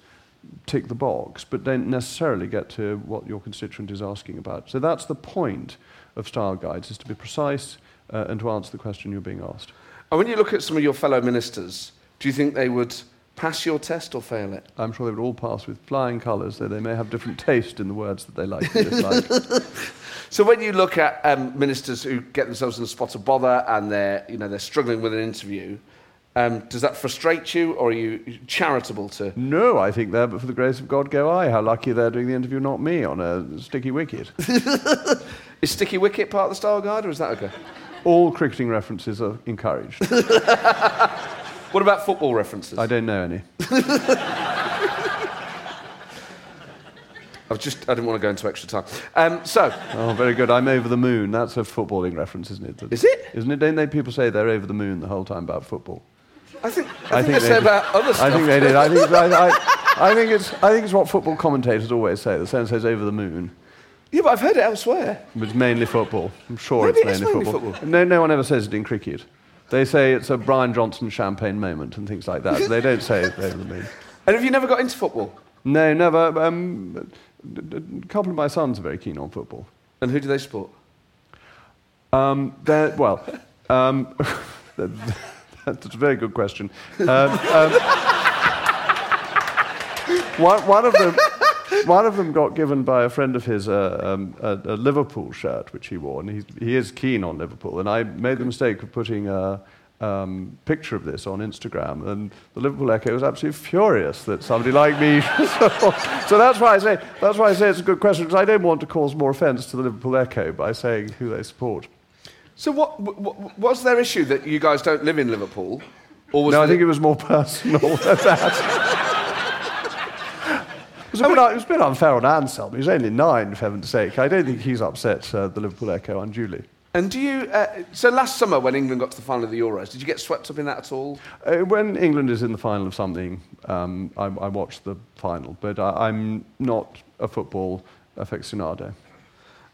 tick the box, but don't necessarily get to what your constituent is asking about. So that's the point of style guides, is to be precise uh, and to answer the question you're being asked. And when you look at some of your fellow ministers, do you think they would pass your test or fail it? I'm sure they would all pass with flying colours, though they may have different taste in the words that they like and dislike. So when you look at um, ministers who get themselves in a spot of bother and they're, you know, they're struggling with an interview, um, does that frustrate you or are you charitable to... no, I think they're, but for the grace of God go I. How lucky they're doing the interview, not me, on a sticky wicket. Is Sticky Wicket part of the style guide or is that okay? all cricketing references are encouraged. What about football references? I don't know any. I was just, I didn't want to go into extra time. Um, so, Oh, very good. I'm over the moon. That's a footballing reference, isn't it? Is it? Isn't it? Don't they people say they're over the moon the whole time about football? I think, I think, they say did. about other stuff. I think they did. I think, I, I, I think it's, I think it's what football commentators always say. The saying says over the moon. Yeah, but I've heard it elsewhere. But it's mainly football. I'm sure Maybe it's it is mainly, mainly football. football. No, no one ever says it in cricket. They say it's a Brian Johnston champagne moment and things like that. they don't say it over the moon. And have you never got into football? No, never. Um, a couple of my sons are very keen on football. And who do they support? Um, they're- well, um, that's a very good question. Um, um, one, one of them, one of them got given by a friend of his uh, um, a, a Liverpool shirt which he wore, and he's, he is keen on Liverpool. And I made the mistake of putting a, um, picture of this on Instagram, and the Liverpool Echo was absolutely furious that somebody like me. so, so that's why I say that's why I say it's a good question because I don't want to cause more offence to the Liverpool Echo by saying who they support. So, what, what was their issue that you guys don't live in Liverpool? Or was no, I think it was more personal than that. It was, a bit, it was a bit unfair on Anselm. He's only nine, for heaven's sake. I don't think he's upset uh, the Liverpool Echo unduly. And do you? Uh, so last summer, when England got to the final of the Euros, did you get swept up in that at all? Uh, when England is in the final of something, um, I, I, watch the final, but I, am not a football aficionado.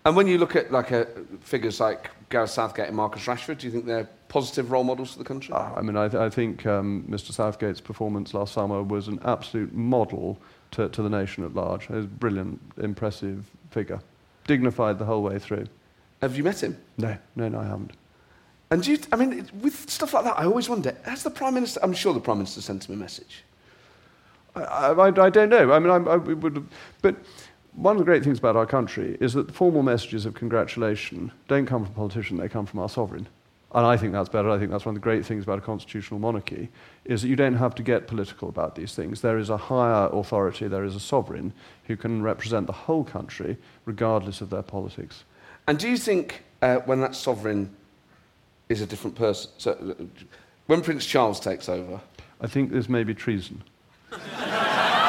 And when you look at like uh, figures like Gareth Southgate and Marcus Rashford, do you think they're positive role models for the country? Uh, I mean, I, th- I think um, Mr. Southgate's performance last summer was an absolute model to, to the nation at large. He was a brilliant, impressive figure, dignified the whole way through. Have you met him? No, no, no, I haven't. And do you, I mean, with stuff like that, I always wonder, has the Prime Minister, I'm sure the Prime Minister sent him a message. I, I, I don't know. I mean, I, I would, but one of the great things about our country is that the formal messages of congratulation don't come from politicians, they come from our sovereign. And I think that's better. I think that's one of the great things about a constitutional monarchy, is that you don't have to get political about these things. There is a higher authority, there is a sovereign who can represent the whole country, regardless of their politics. And do you think uh, when that sovereign is a different person, so uh, when Prince Charles takes over? I think this may be treason.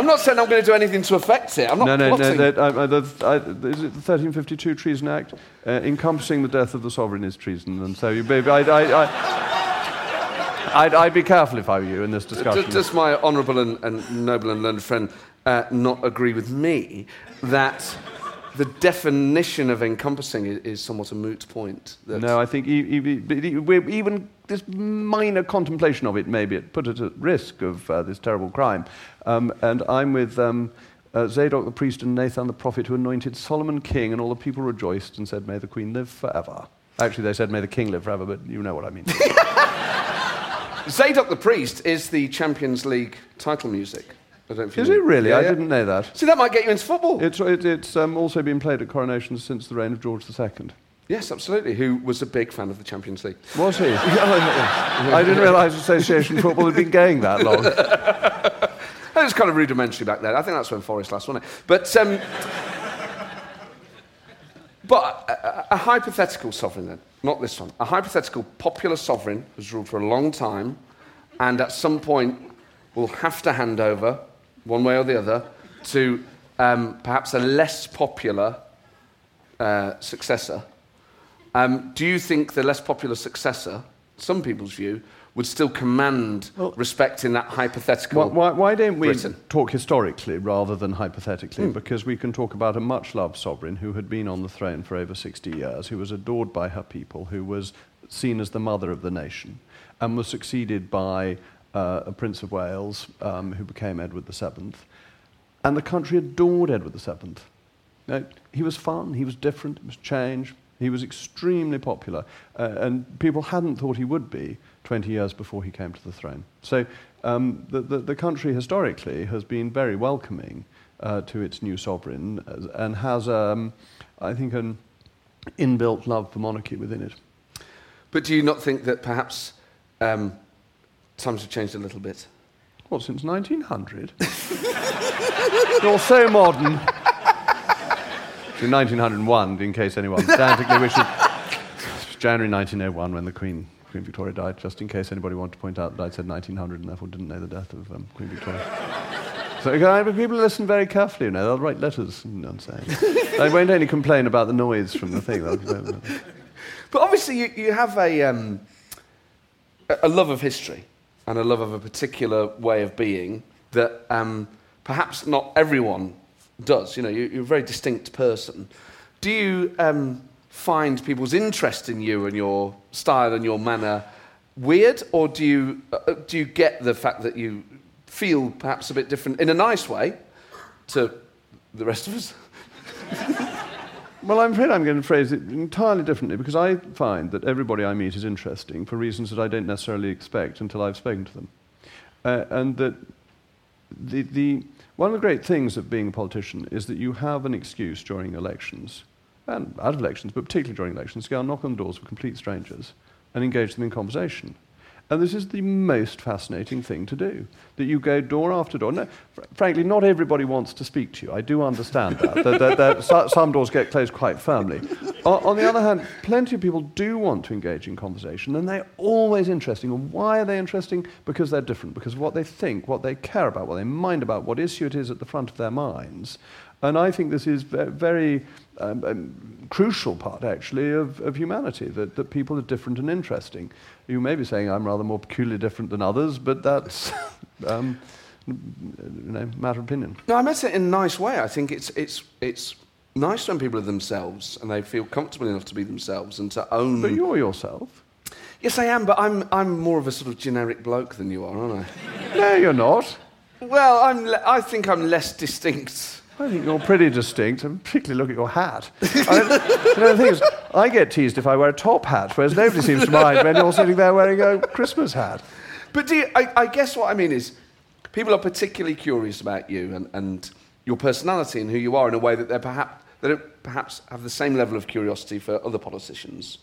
I'm not saying I'm going to do anything to affect it. I'm not no, no, plotting. no. no uh, the, I, is it the 1352 Treason Act? Uh, encompassing the death of the sovereign is treason, and so you, I, I, I, I'd, I'd, be careful if I were you in this discussion. Does, does my honourable and, and, noble and learned friend uh, not agree with me that the definition of encompassing is, is somewhat a moot point. No, I think even this minor contemplation of it maybe put it at risk of uh, this terrible crime. Um, and I'm with um, uh, Zadok the priest and Nathan the prophet who anointed Solomon king, and all the people rejoiced and said, May the queen live forever. Actually, they said, May the king live forever, but you know what I mean. Zadok the priest is the Champions League title music. I don't Is it really? Yeah, I yeah. didn't know that. See, that might get you into football. It's, it, it's um, also been played at coronations since the reign of George II. Yes, absolutely. Who was a big fan of the Champions League. Was he? I didn't realise Association football had been going that long. was kind of rudimentary back then. I think that's when Forest last won it. But, um, but a, a, hypothetical sovereign, then, not this one, a hypothetical popular sovereign has ruled for a long time and at some point will have to hand over one way or the other, to um, perhaps a less popular uh, successor. Um, do you think the less popular successor, some people's view, would still command well, respect in that hypothetical why, why don't we Britain? talk historically rather than hypothetically? Mm. Because we can talk about a much loved sovereign who had been on the throne for over 60 years, who was adored by her people, who was seen as the mother of the nation, and was succeeded by uh, a Prince of Wales um, who became Edward VII. And the country adored Edward VII. Now, he was fun, he was different, it was change, he was extremely popular, uh, and people hadn't thought he would be 20 years before he came to the throne. So um, the, the, the, country historically has been very welcoming uh, to its new sovereign and has, um, I think, an inbuilt love for monarchy within it. But do you not think that perhaps um, times have changed a little bit. Well, since 1900? You're so modern. In 1901, in case anyone frantically wishes. January 1901 when the Queen, Queen Victoria died, just in case anybody wanted to point out that I'd said 1900 and therefore didn't know the death of um, Queen Victoria. so people listen very carefully, you know, they'll write letters, you know saying. they won't only complain about the noise from the thing. but obviously you, you have a, um, a love of history and a love of a particular way of being that um, perhaps not everyone does. You know, you, are a very distinct person. Do you um, find people's interest in you and your style and your manner weird, or do you, uh, uh do you get the fact that you feel perhaps a bit different in a nice way to the rest of us? Well, I'm afraid I'm going to phrase it entirely differently because I find that everybody I meet is interesting for reasons that I don't necessarily expect until I've spoken to them. Uh, and that the, the, one of the great things of being a politician is that you have an excuse during elections, and out of elections, but particularly during elections, go and knock on the doors of complete strangers and engage them in conversation. And this is the most fascinating thing to do. That you go door after door. No, fr- frankly, not everybody wants to speak to you. I do understand that. that, that, that so- some doors get closed quite firmly. O- on the other hand, plenty of people do want to engage in conversation, and they're always interesting. And why are they interesting? Because they're different, because of what they think, what they care about, what they mind about, what issue it is at the front of their minds. And I think this is very um, um, crucial part, actually, of, of humanity, that, that people are different and interesting. You may be saying I'm rather more peculiarly different than others, but that's um, you know, matter of opinion. No, I meant it in a nice way. I think it's, it's, it's nice when people are themselves and they feel comfortable enough to be themselves and to own. But you're yourself. Yes, I am, but I'm, I'm more of a sort of generic bloke than you are, aren't I? No, you're not. Well, I'm le- I think I'm less distinct. I think you're pretty distinct, and particularly look at your hat. I, you know, the thing is, I get teased if I wear a top hat, whereas nobody seems to mind when you're sitting there wearing a Christmas hat. But do you, I, I guess what I mean is, people are particularly curious about you and, and your personality and who you are in a way that they perhaps they don't perhaps have the same level of curiosity for other politicians.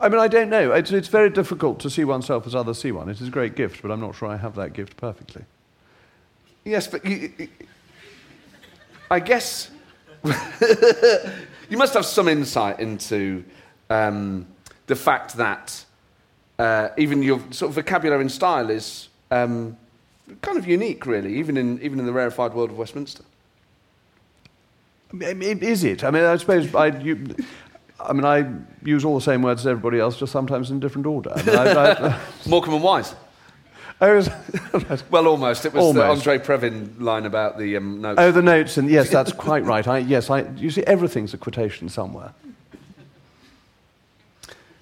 I mean, I don't know. It's, it's very difficult to see oneself as others see one. It is a great gift, but I'm not sure I have that gift perfectly. Yes, but you- I guess you must have some insight into um, the fact that uh, even your sort of vocabulary and style is um, kind of unique, really, even in, even in the rarefied world of Westminster. I mean, Is it? I mean, I suppose I, you, I mean, I use all the same words as everybody else, just sometimes in different order. I mean, I, I, Morecambe and Wise. I was, Well, almost. It was the Andre Previn line about the um, notes. oh, the notes, and yes, that's quite right. I, yes, I, you see, everything's a quotation somewhere.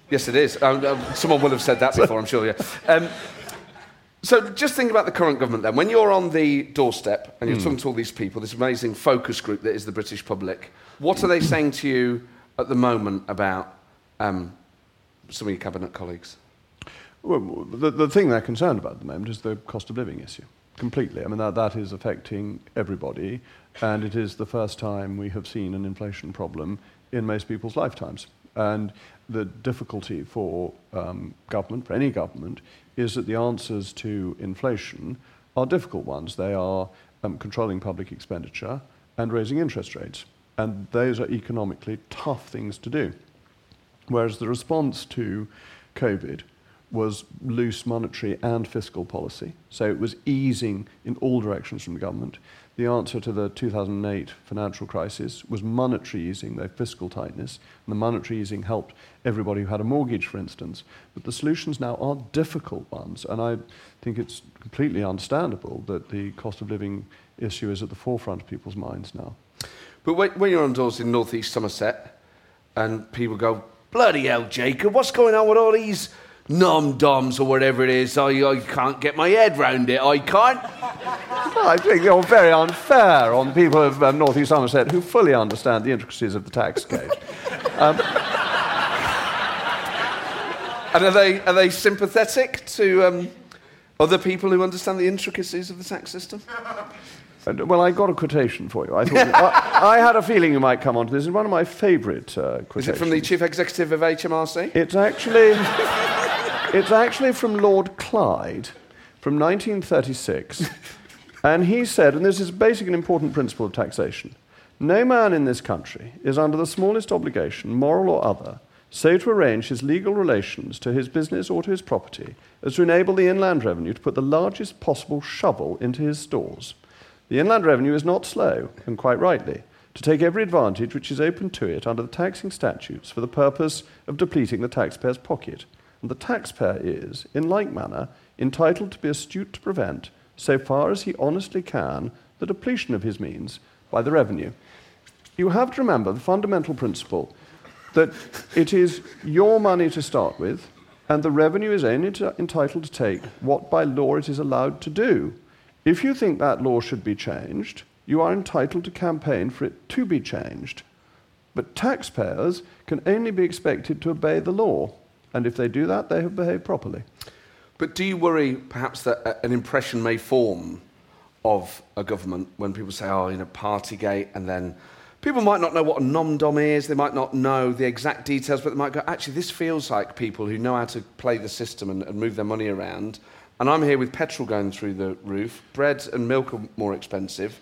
Yes, it is. Um, um, someone will have said that before, I'm sure. Yeah. Um, so, just think about the current government then. When you're on the doorstep and you're talking to all these people, this amazing focus group that is the British public, what are they saying to you at the moment about um, some of your cabinet colleagues? Well, the, the thing they're concerned about at the moment is the cost of living issue, completely. I mean, that, that is affecting everybody, and it is the first time we have seen an inflation problem in most people's lifetimes. And the difficulty for um, government, for any government, is that the answers to inflation are difficult ones. They are um, controlling public expenditure and raising interest rates. And those are economically tough things to do. Whereas the response to COVID was loose monetary and fiscal policy. So it was easing in all directions from the government. The answer to the 2008 financial crisis was monetary easing, though fiscal tightness. And the monetary easing helped everybody who had a mortgage, for instance. But the solutions now are difficult ones. And I think it's completely understandable that the cost of living issue is at the forefront of people's minds now. But when, you're on doors in northeast Somerset and people go, bloody hell, Jacob, what's going on with all these non-doms or whatever it is? I, I can't get my head round it. I can't. Well, I think you're very unfair on people of um, North East Somerset who fully understand the intricacies of the tax code. And are they, are they sympathetic to um, other people who understand the intricacies of the tax system? And, well, I got a quotation for you. I, thought I, I had a feeling you might come onto this. It's one of my favourite uh, Is it from the chief executive of HMRC? It's actually, it's actually from Lord Clyde from 1936. And he said, and this is a basic and important principle of taxation no man in this country is under the smallest obligation, moral or other, so to arrange his legal relations to his business or to his property as to enable the inland revenue to put the largest possible shovel into his stores. The inland revenue is not slow, and quite rightly, to take every advantage which is open to it under the taxing statutes for the purpose of depleting the taxpayer's pocket. And the taxpayer is, in like manner, entitled to be astute to prevent, so far as he honestly can, the depletion of his means by the revenue. You have to remember the fundamental principle that it is your money to start with, and the revenue is only to, entitled to take what by law it is allowed to do. If you think that law should be changed, you are entitled to campaign for it to be changed. But taxpayers can only be expected to obey the law, and if they do that, they have behaved properly. But do you worry perhaps that an impression may form of a government when people say, oh, you know, Partygate and then people might not know what a non-dom is, they might not know the exact details, but they might go, actually, this feels like people who know how to play the system and, and move their money around. And I'm here with petrol going through the roof, bread and milk are more expensive.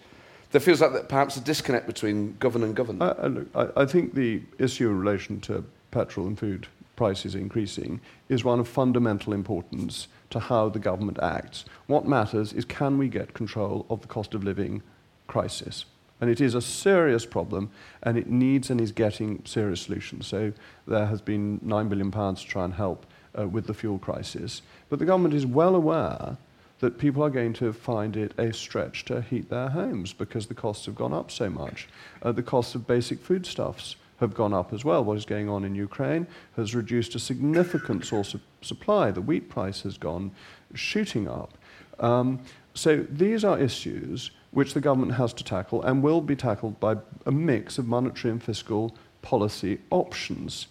There feels like that perhaps a disconnect between govern and govern. I, uh, I, uh, look, I, I think the issue in relation to petrol and food prices increasing is one of fundamental importance to how the government acts. What matters is can we get control of the cost of living crisis? And it is a serious problem, and it needs and is getting serious solutions. So there has been £9 billion to try and help uh, with the fuel crisis. But the government is well aware that people are going to find it a stretch to heat their homes because the costs have gone up so much. Uh, the cost of basic foodstuffs have gone up as well. What is going on in Ukraine has reduced a significant source of supply. The wheat price has gone shooting up. Um, so these are issues which the government has to tackle and will be tackled by a mix of monetary and fiscal policy options.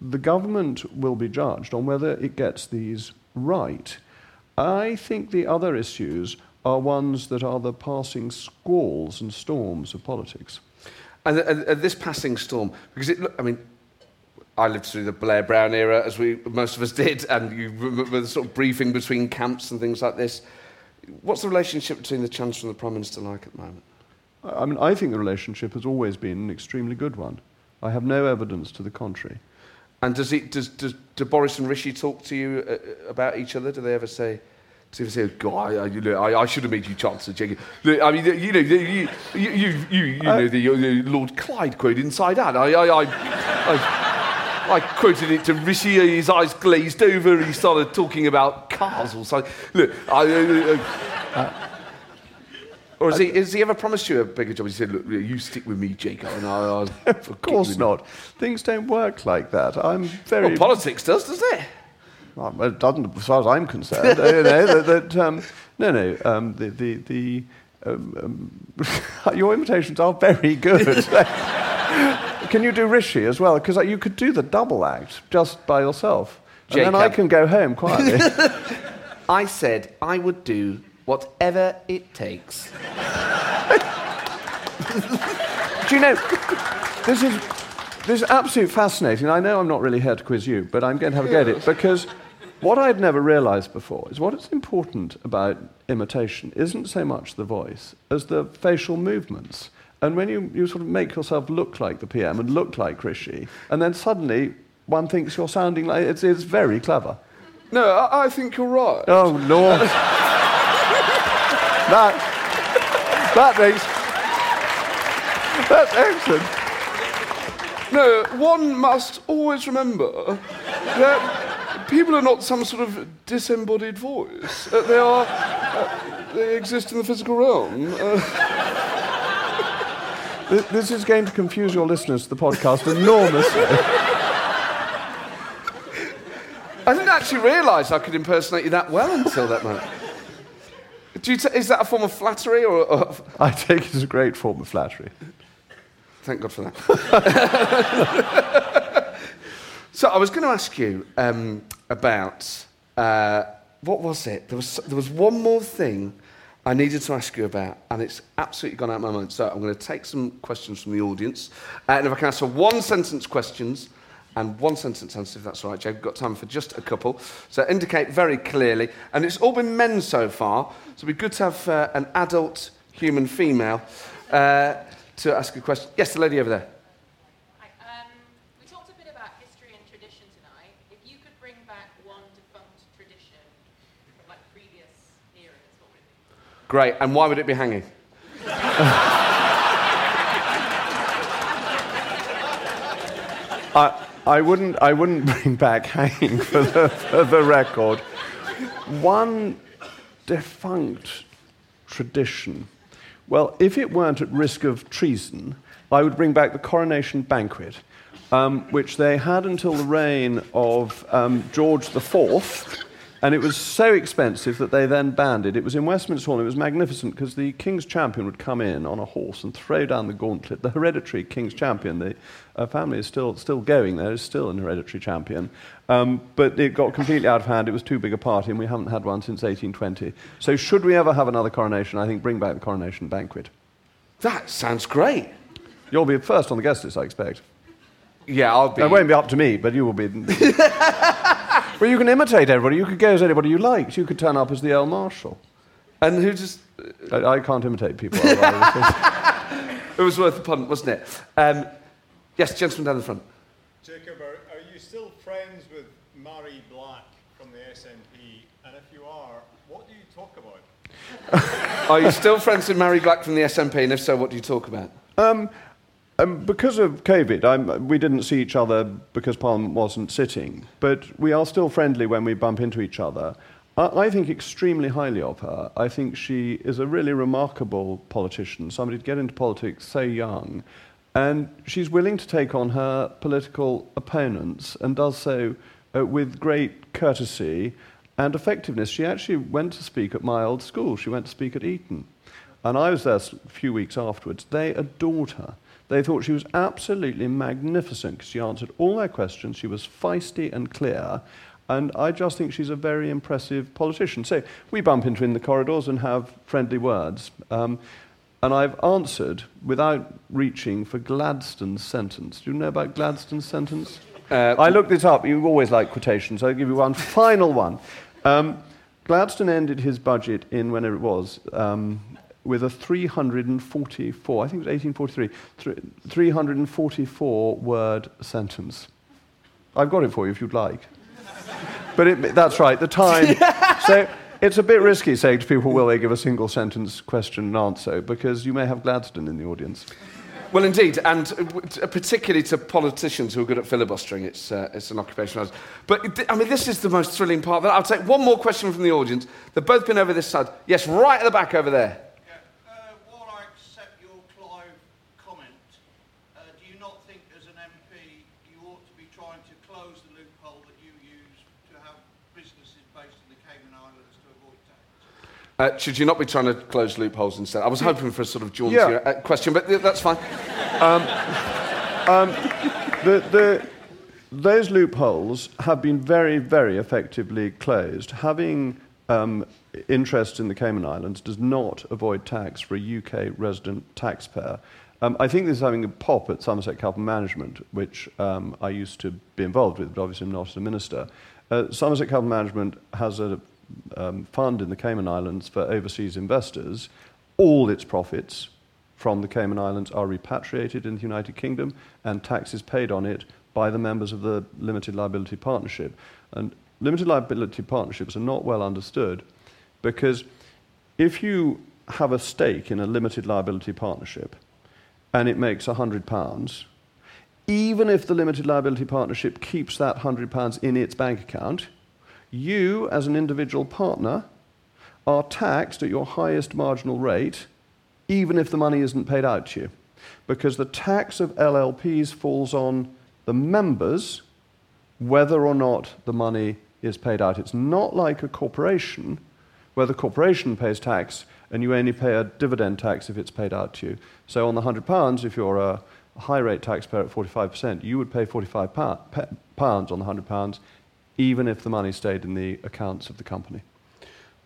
The government will be judged on whether it gets these right. I think the other issues are ones that are the passing squalls and storms of politics. And, and, and this passing storm, because it, I mean, I lived through the Blair Brown era, as we most of us did, and you remember the sort of briefing between camps and things like this. What's the relationship between the Chancellor and the Prime Minister like at the moment? I mean, I think the relationship has always been an extremely good one. I have no evidence to the contrary. And does, he, does, does do Boris and Rishi talk to you uh, uh about each other? Do they ever say, do they ever say, God, I, you know, I, I should have made you Chancellor, Jacob? I mean, you know, you, you, you, you, you know the, the Lord Clyde quote inside out. I, I, I, I, I quoted it to Rishi, his eyes glazed over, he started talking about cars or something. Look, I, uh, uh, or has he, has he ever promised you a bigger job? He said, look, you stick with me, Jacob, and I'll... of course not. Things don't work like that. I'm very... Well, politics does, does it? Well, it doesn't, as far as I'm concerned. you know, that, that, um, no, no, um, the... the, the um, um your imitations are very good. can you do Rishi as well? Because you could do the double act just by yourself. And then I can go home quietly. I said I would do whatever it takes. Do you know, this is, this is absolutely fascinating. I know I'm not really here to quiz you, but I'm going to have a go at it because what I'd never realized before is what is important about imitation isn't so much the voice as the facial movements. And when you, you sort of make yourself look like the PM and look like Rishi, and then suddenly one thinks you're sounding like it's, it's very clever. No, I, I think you're right. Oh, Lord. that, that makes. That's excellent. No, one must always remember that people are not some sort of disembodied voice. Uh, they are. Uh, they exist in the physical realm. Uh, this is going to confuse your listeners to the podcast enormously. I didn't actually realise I could impersonate you that well until that moment. T- is that a form of flattery or, or? I take it as a great form of flattery. Thank God for that. so I was going to ask you um, about uh, what was it? There was there was one more thing I needed to ask you about, and it's absolutely gone out of my mind. So I'm going to take some questions from the audience, uh, and if I can ask for one sentence questions and one sentence answer, if that's all right, Jake. We've got time for just a couple. So indicate very clearly. And it's all been men so far, so it'd be good to have uh, an adult human female uh, to ask a question. Yes, the lady over there. Hi. Um, we talked a bit about history and tradition tonight. If you could bring back one defunct tradition from like previous eras, what would it be? Great. And why would it be hanging? I, I wouldn't, I wouldn't bring back hanging for the, for the record. One defunct tradition. Well, if it weren't at risk of treason, I would bring back the coronation banquet, um, which they had until the reign of um, George IV. And it was so expensive that they then banned it. It was in Westminster Hall, and it was magnificent because the King's Champion would come in on a horse and throw down the gauntlet. The hereditary King's Champion, the uh, family is still, still going there, is still an hereditary champion. Um, but it got completely out of hand. It was too big a party, and we haven't had one since 1820. So, should we ever have another coronation, I think bring back the coronation banquet. That sounds great. You'll be first on the guest list, I expect. Yeah, I'll be. It won't be up to me, but you will be. well, you can imitate everybody. You could go as anybody you liked. You could turn up as the Earl Marshal. And who just. I, I can't imitate people. It was worth a punt, wasn't it? Um, yes, gentleman down the front. Jacob, are, are you still friends with Mhairi Black from the SNP? And if you are, what do you talk about? Are you still friends with Mhairi Black from the SNP? And if so, what do you talk about? Um, um, because of COVID, I'm, we didn't see each other because Parliament wasn't sitting, but we are still friendly when we bump into each other. I, I think extremely highly of her. I think she is a really remarkable politician, somebody to get into politics so young. And she's willing to take on her political opponents and does so uh, with great courtesy and effectiveness. She actually went to speak at my old school, she went to speak at Eton. And I was there a few weeks afterwards. They adored her. They thought she was absolutely magnificent because she answered all their questions. She was feisty and clear. And I just think she's a very impressive politician. So we bump into in the corridors and have friendly words. Um, and I've answered without reaching for Gladstone's sentence. Do you know about Gladstone's sentence? Uh, I looked this up. You always like quotations. I'll give you one final one. Um, Gladstone ended his budget in, whenever it was, um, with a 344, I think it was 1843, 344 word sentence. I've got it for you if you'd like. But it, that's right, the time. so it's a bit risky saying to people, will they give a single sentence question and answer, because you may have Gladstone in the audience. Well, indeed, and particularly to politicians who are good at filibustering, it's, uh, it's an occupation. But I mean, this is the most thrilling part. I'll take one more question from the audience. They've both been over this side. Yes, right at the back over there. Yeah, uh, while I accept your Clyde comment, uh, do you not think as an MP you ought to be trying to close the loophole that you use to have businesses based in the Cayman Islands to avoid tax? Uh, should you not be trying to close loopholes instead? I was hoping for a sort of jauntier Yeah. uh, question, but th- that's fine. the, the, those loopholes have been very, very effectively closed. Having um, interest in the Cayman Islands does not avoid tax for a UK resident taxpayer. Um, I think this is having a pop at Somerset Capital Management, which um, I used to be involved with, but obviously I'm not as a minister. Uh, Somerset Capital Management has a um, fund in the Cayman Islands for overseas investors. All its profits from the Cayman Islands are repatriated in the United Kingdom and taxes paid on it by the members of the limited liability partnership. And limited liability partnerships are not well understood because if you have a stake in a limited liability partnership and it makes £100, even if the limited liability partnership keeps that £100 in its bank account, you, as an individual partner, are taxed at your highest marginal rate, even if the money isn't paid out to you. Because the tax of LLPs falls on the members whether or not the money is paid out. It's not like a corporation where the corporation pays tax and you only pay a dividend tax if it's paid out to you. So on the £100, if you're a high rate taxpayer at 45%, you would pay £45 on the £100 even if the money stayed in the accounts of the company.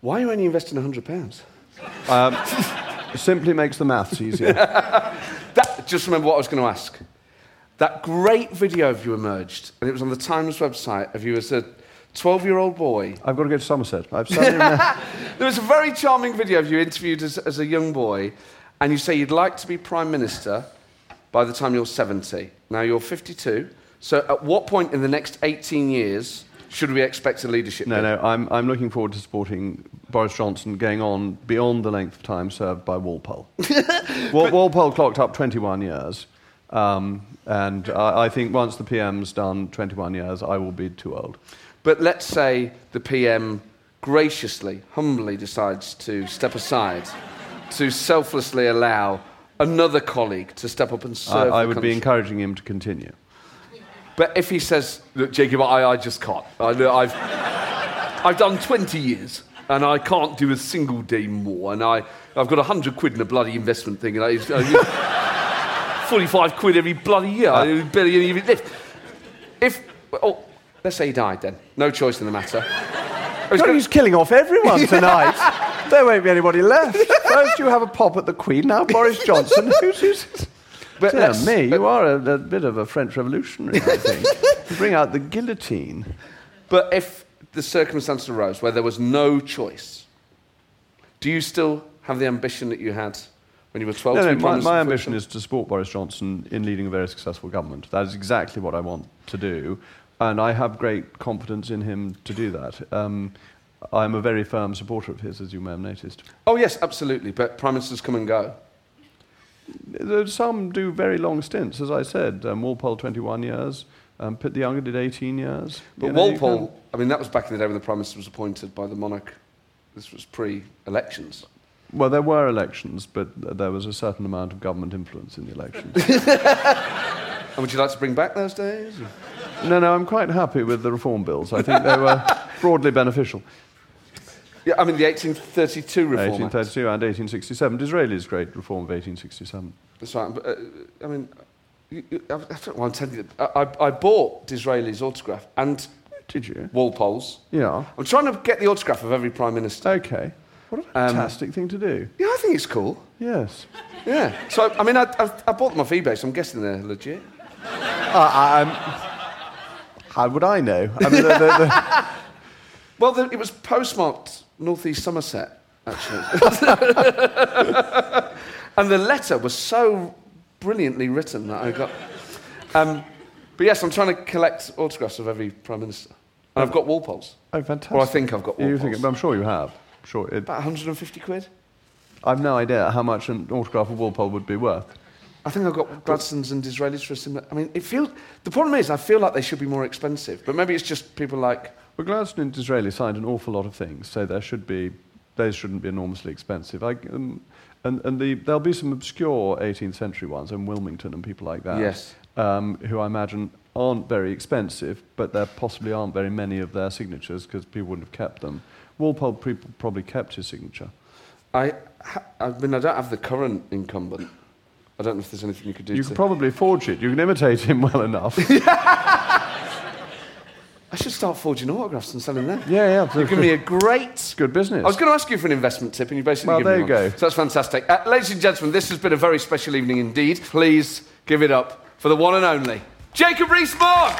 Why are you only investing £100? It um, simply makes the maths easier. That, just remember what I was going to ask. That great video of you emerged, and it was on the Times website of you as a 12 year old boy. I've got to go to Somerset. I've There was a very charming video of you interviewed as, as a young boy, and you say you'd like to be Prime Minister by the time you're 70. Now you're 52, so at what point in the next 18 years should we expect a leadership? No, no, I'm, I'm looking forward to supporting Boris Johnson going on beyond the length of time served by Walpole. Wal- Walpole clocked up 21 years, um, and I, I think once the PM's done 21 years, I will be too old. But let's say the PM graciously, humbly decides to step aside to selflessly allow another colleague to step up and serve. I the would country. be encouraging him to continue. But if he says, Look, Jacob, I, I just can't. I, I've, I've done 20 years and I can't do a single day more. And I, I've got 100 quid in a bloody investment thing. And I, I, 45 quid every bloody year. I uh. barely any of it left. If, oh, let's say he died then. No choice in the matter. God, gonna- he's killing off everyone tonight. there won't be anybody left. First you have a pop at the Queen, now Boris Johnson. Who's, who's... But let's- me, but- you are a, a bit of a French revolutionary, I think. you bring out the guillotine. But if the circumstance arose where there was no choice, do you still have the ambition that you had when you were 12? No, no, my, my ambition is to support Boris Johnson in leading a very successful government. That is exactly what I want to do, and I have great confidence in him to do that. Um, I'm a very firm supporter of his, as you may have noticed. Oh, yes, absolutely. But Prime Ministers come and go. Some do very long stints, as I said. Um, Walpole, 21 years. Um, Pitt the Younger did 18 years. But You know, Walpole, I mean, that was back in the day when the Prime Minister was appointed by the monarch. This was pre elections. Well, there were elections, but there was a certain amount of government influence in the elections. And would you like to bring back those days? no, no, I'm quite happy with the reform bills. I think they were broadly beneficial. Yeah, I mean, the 1832 Reform Act. 1832 and 1867. Disraeli's great reform of 1867. That's right. But, uh, I mean, you, you, I, I don't want to tell you. I, I, I bought Disraeli's autograph and Did you? Walpole's. Yeah. I'm trying to get the autograph of every Prime Minister. Okay. What a Um, fantastic thing to do. Yeah, I think it's cool. Yes. Yeah. So, I mean, I, I, I bought them off eBay, so I'm guessing they're legit. Uh, how would I know? I mean, the, the, the, Well, the, it was postmarked Northeast Somerset, actually. and the letter was so brilliantly written that I got. Um, but yes, I'm trying to collect autographs of every Prime Minister. And I've got Walpole's. oh, fantastic. Well, I think I've got You Walpole's. think, I'm sure you have. I'm Sure. It, About 150 quid? I've no idea how much an autograph of Walpole would be worth. I think I've got Gladstone's and Disraeli's for a similar. I mean, it feels. The problem is, I feel like they should be more expensive. But maybe it's just people like. Well, Gladstone and Disraeli signed an awful lot of things, so there should be, those shouldn't be enormously expensive. I, um, and and the, there'll be some obscure 18th century ones, in Wilmington and people like that, Yes. um, who I imagine aren't very expensive, but there possibly aren't very many of their signatures because people wouldn't have kept them. Walpole probably kept his signature. I, ha- I mean, I don't have the current incumbent. I don't know if there's anything you could do You could probably forge it. You can imitate him well enough. I should start forging autographs and selling them. yeah, yeah. You've given me a great. good business. I was going to ask you for an investment tip, and you basically Well, there you one. go. So that's fantastic. Uh, ladies and gentlemen, this has been a very special evening indeed. Please give it up for the one and only Jacob Rees-Mogg.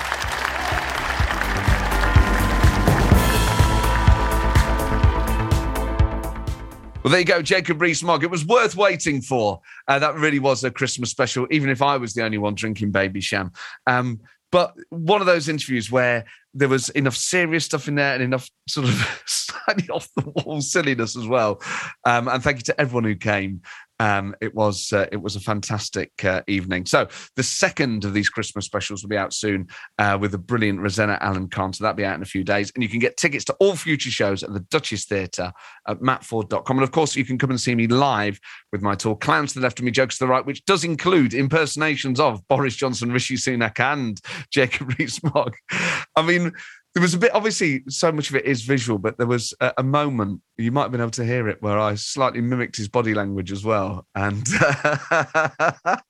Well, there you go, Jacob Rees-Mogg. It was worth waiting for. Uh, that really was a Christmas special, even if I was the only one drinking Babycham. Um, but one of those interviews where there was enough serious stuff in there and enough sort of slightly off the wall silliness as well. Um, and thank you to everyone who came. Um, it was uh, it was a fantastic uh, evening. So the second of these Christmas specials will be out soon uh, with the brilliant Rosena Allin-Khan. So that'll be out in a few days, and you can get tickets to all future shows at the Duchess Theatre at mattforde.com. And of course, you can come and see me live with my tour Clowns to the Left of Me, Jokers to the Right, which does include impersonations of Boris Johnson, Rishi Sunak, and Jacob Rees-Mogg. I mean, there was a bit, obviously, so much of it is visual, but there was a, a moment, you might have been able to hear it, where I slightly mimicked his body language as well. And that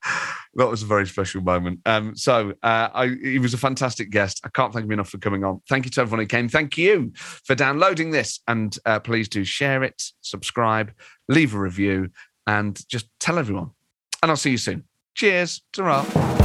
was a very special moment. Um, so uh, I, he was a fantastic guest. I can't thank him enough for coming on. Thank you to everyone who came. Thank you for downloading this. And uh, please do share it, subscribe, leave a review, and just tell everyone. And I'll see you soon. Cheers. ta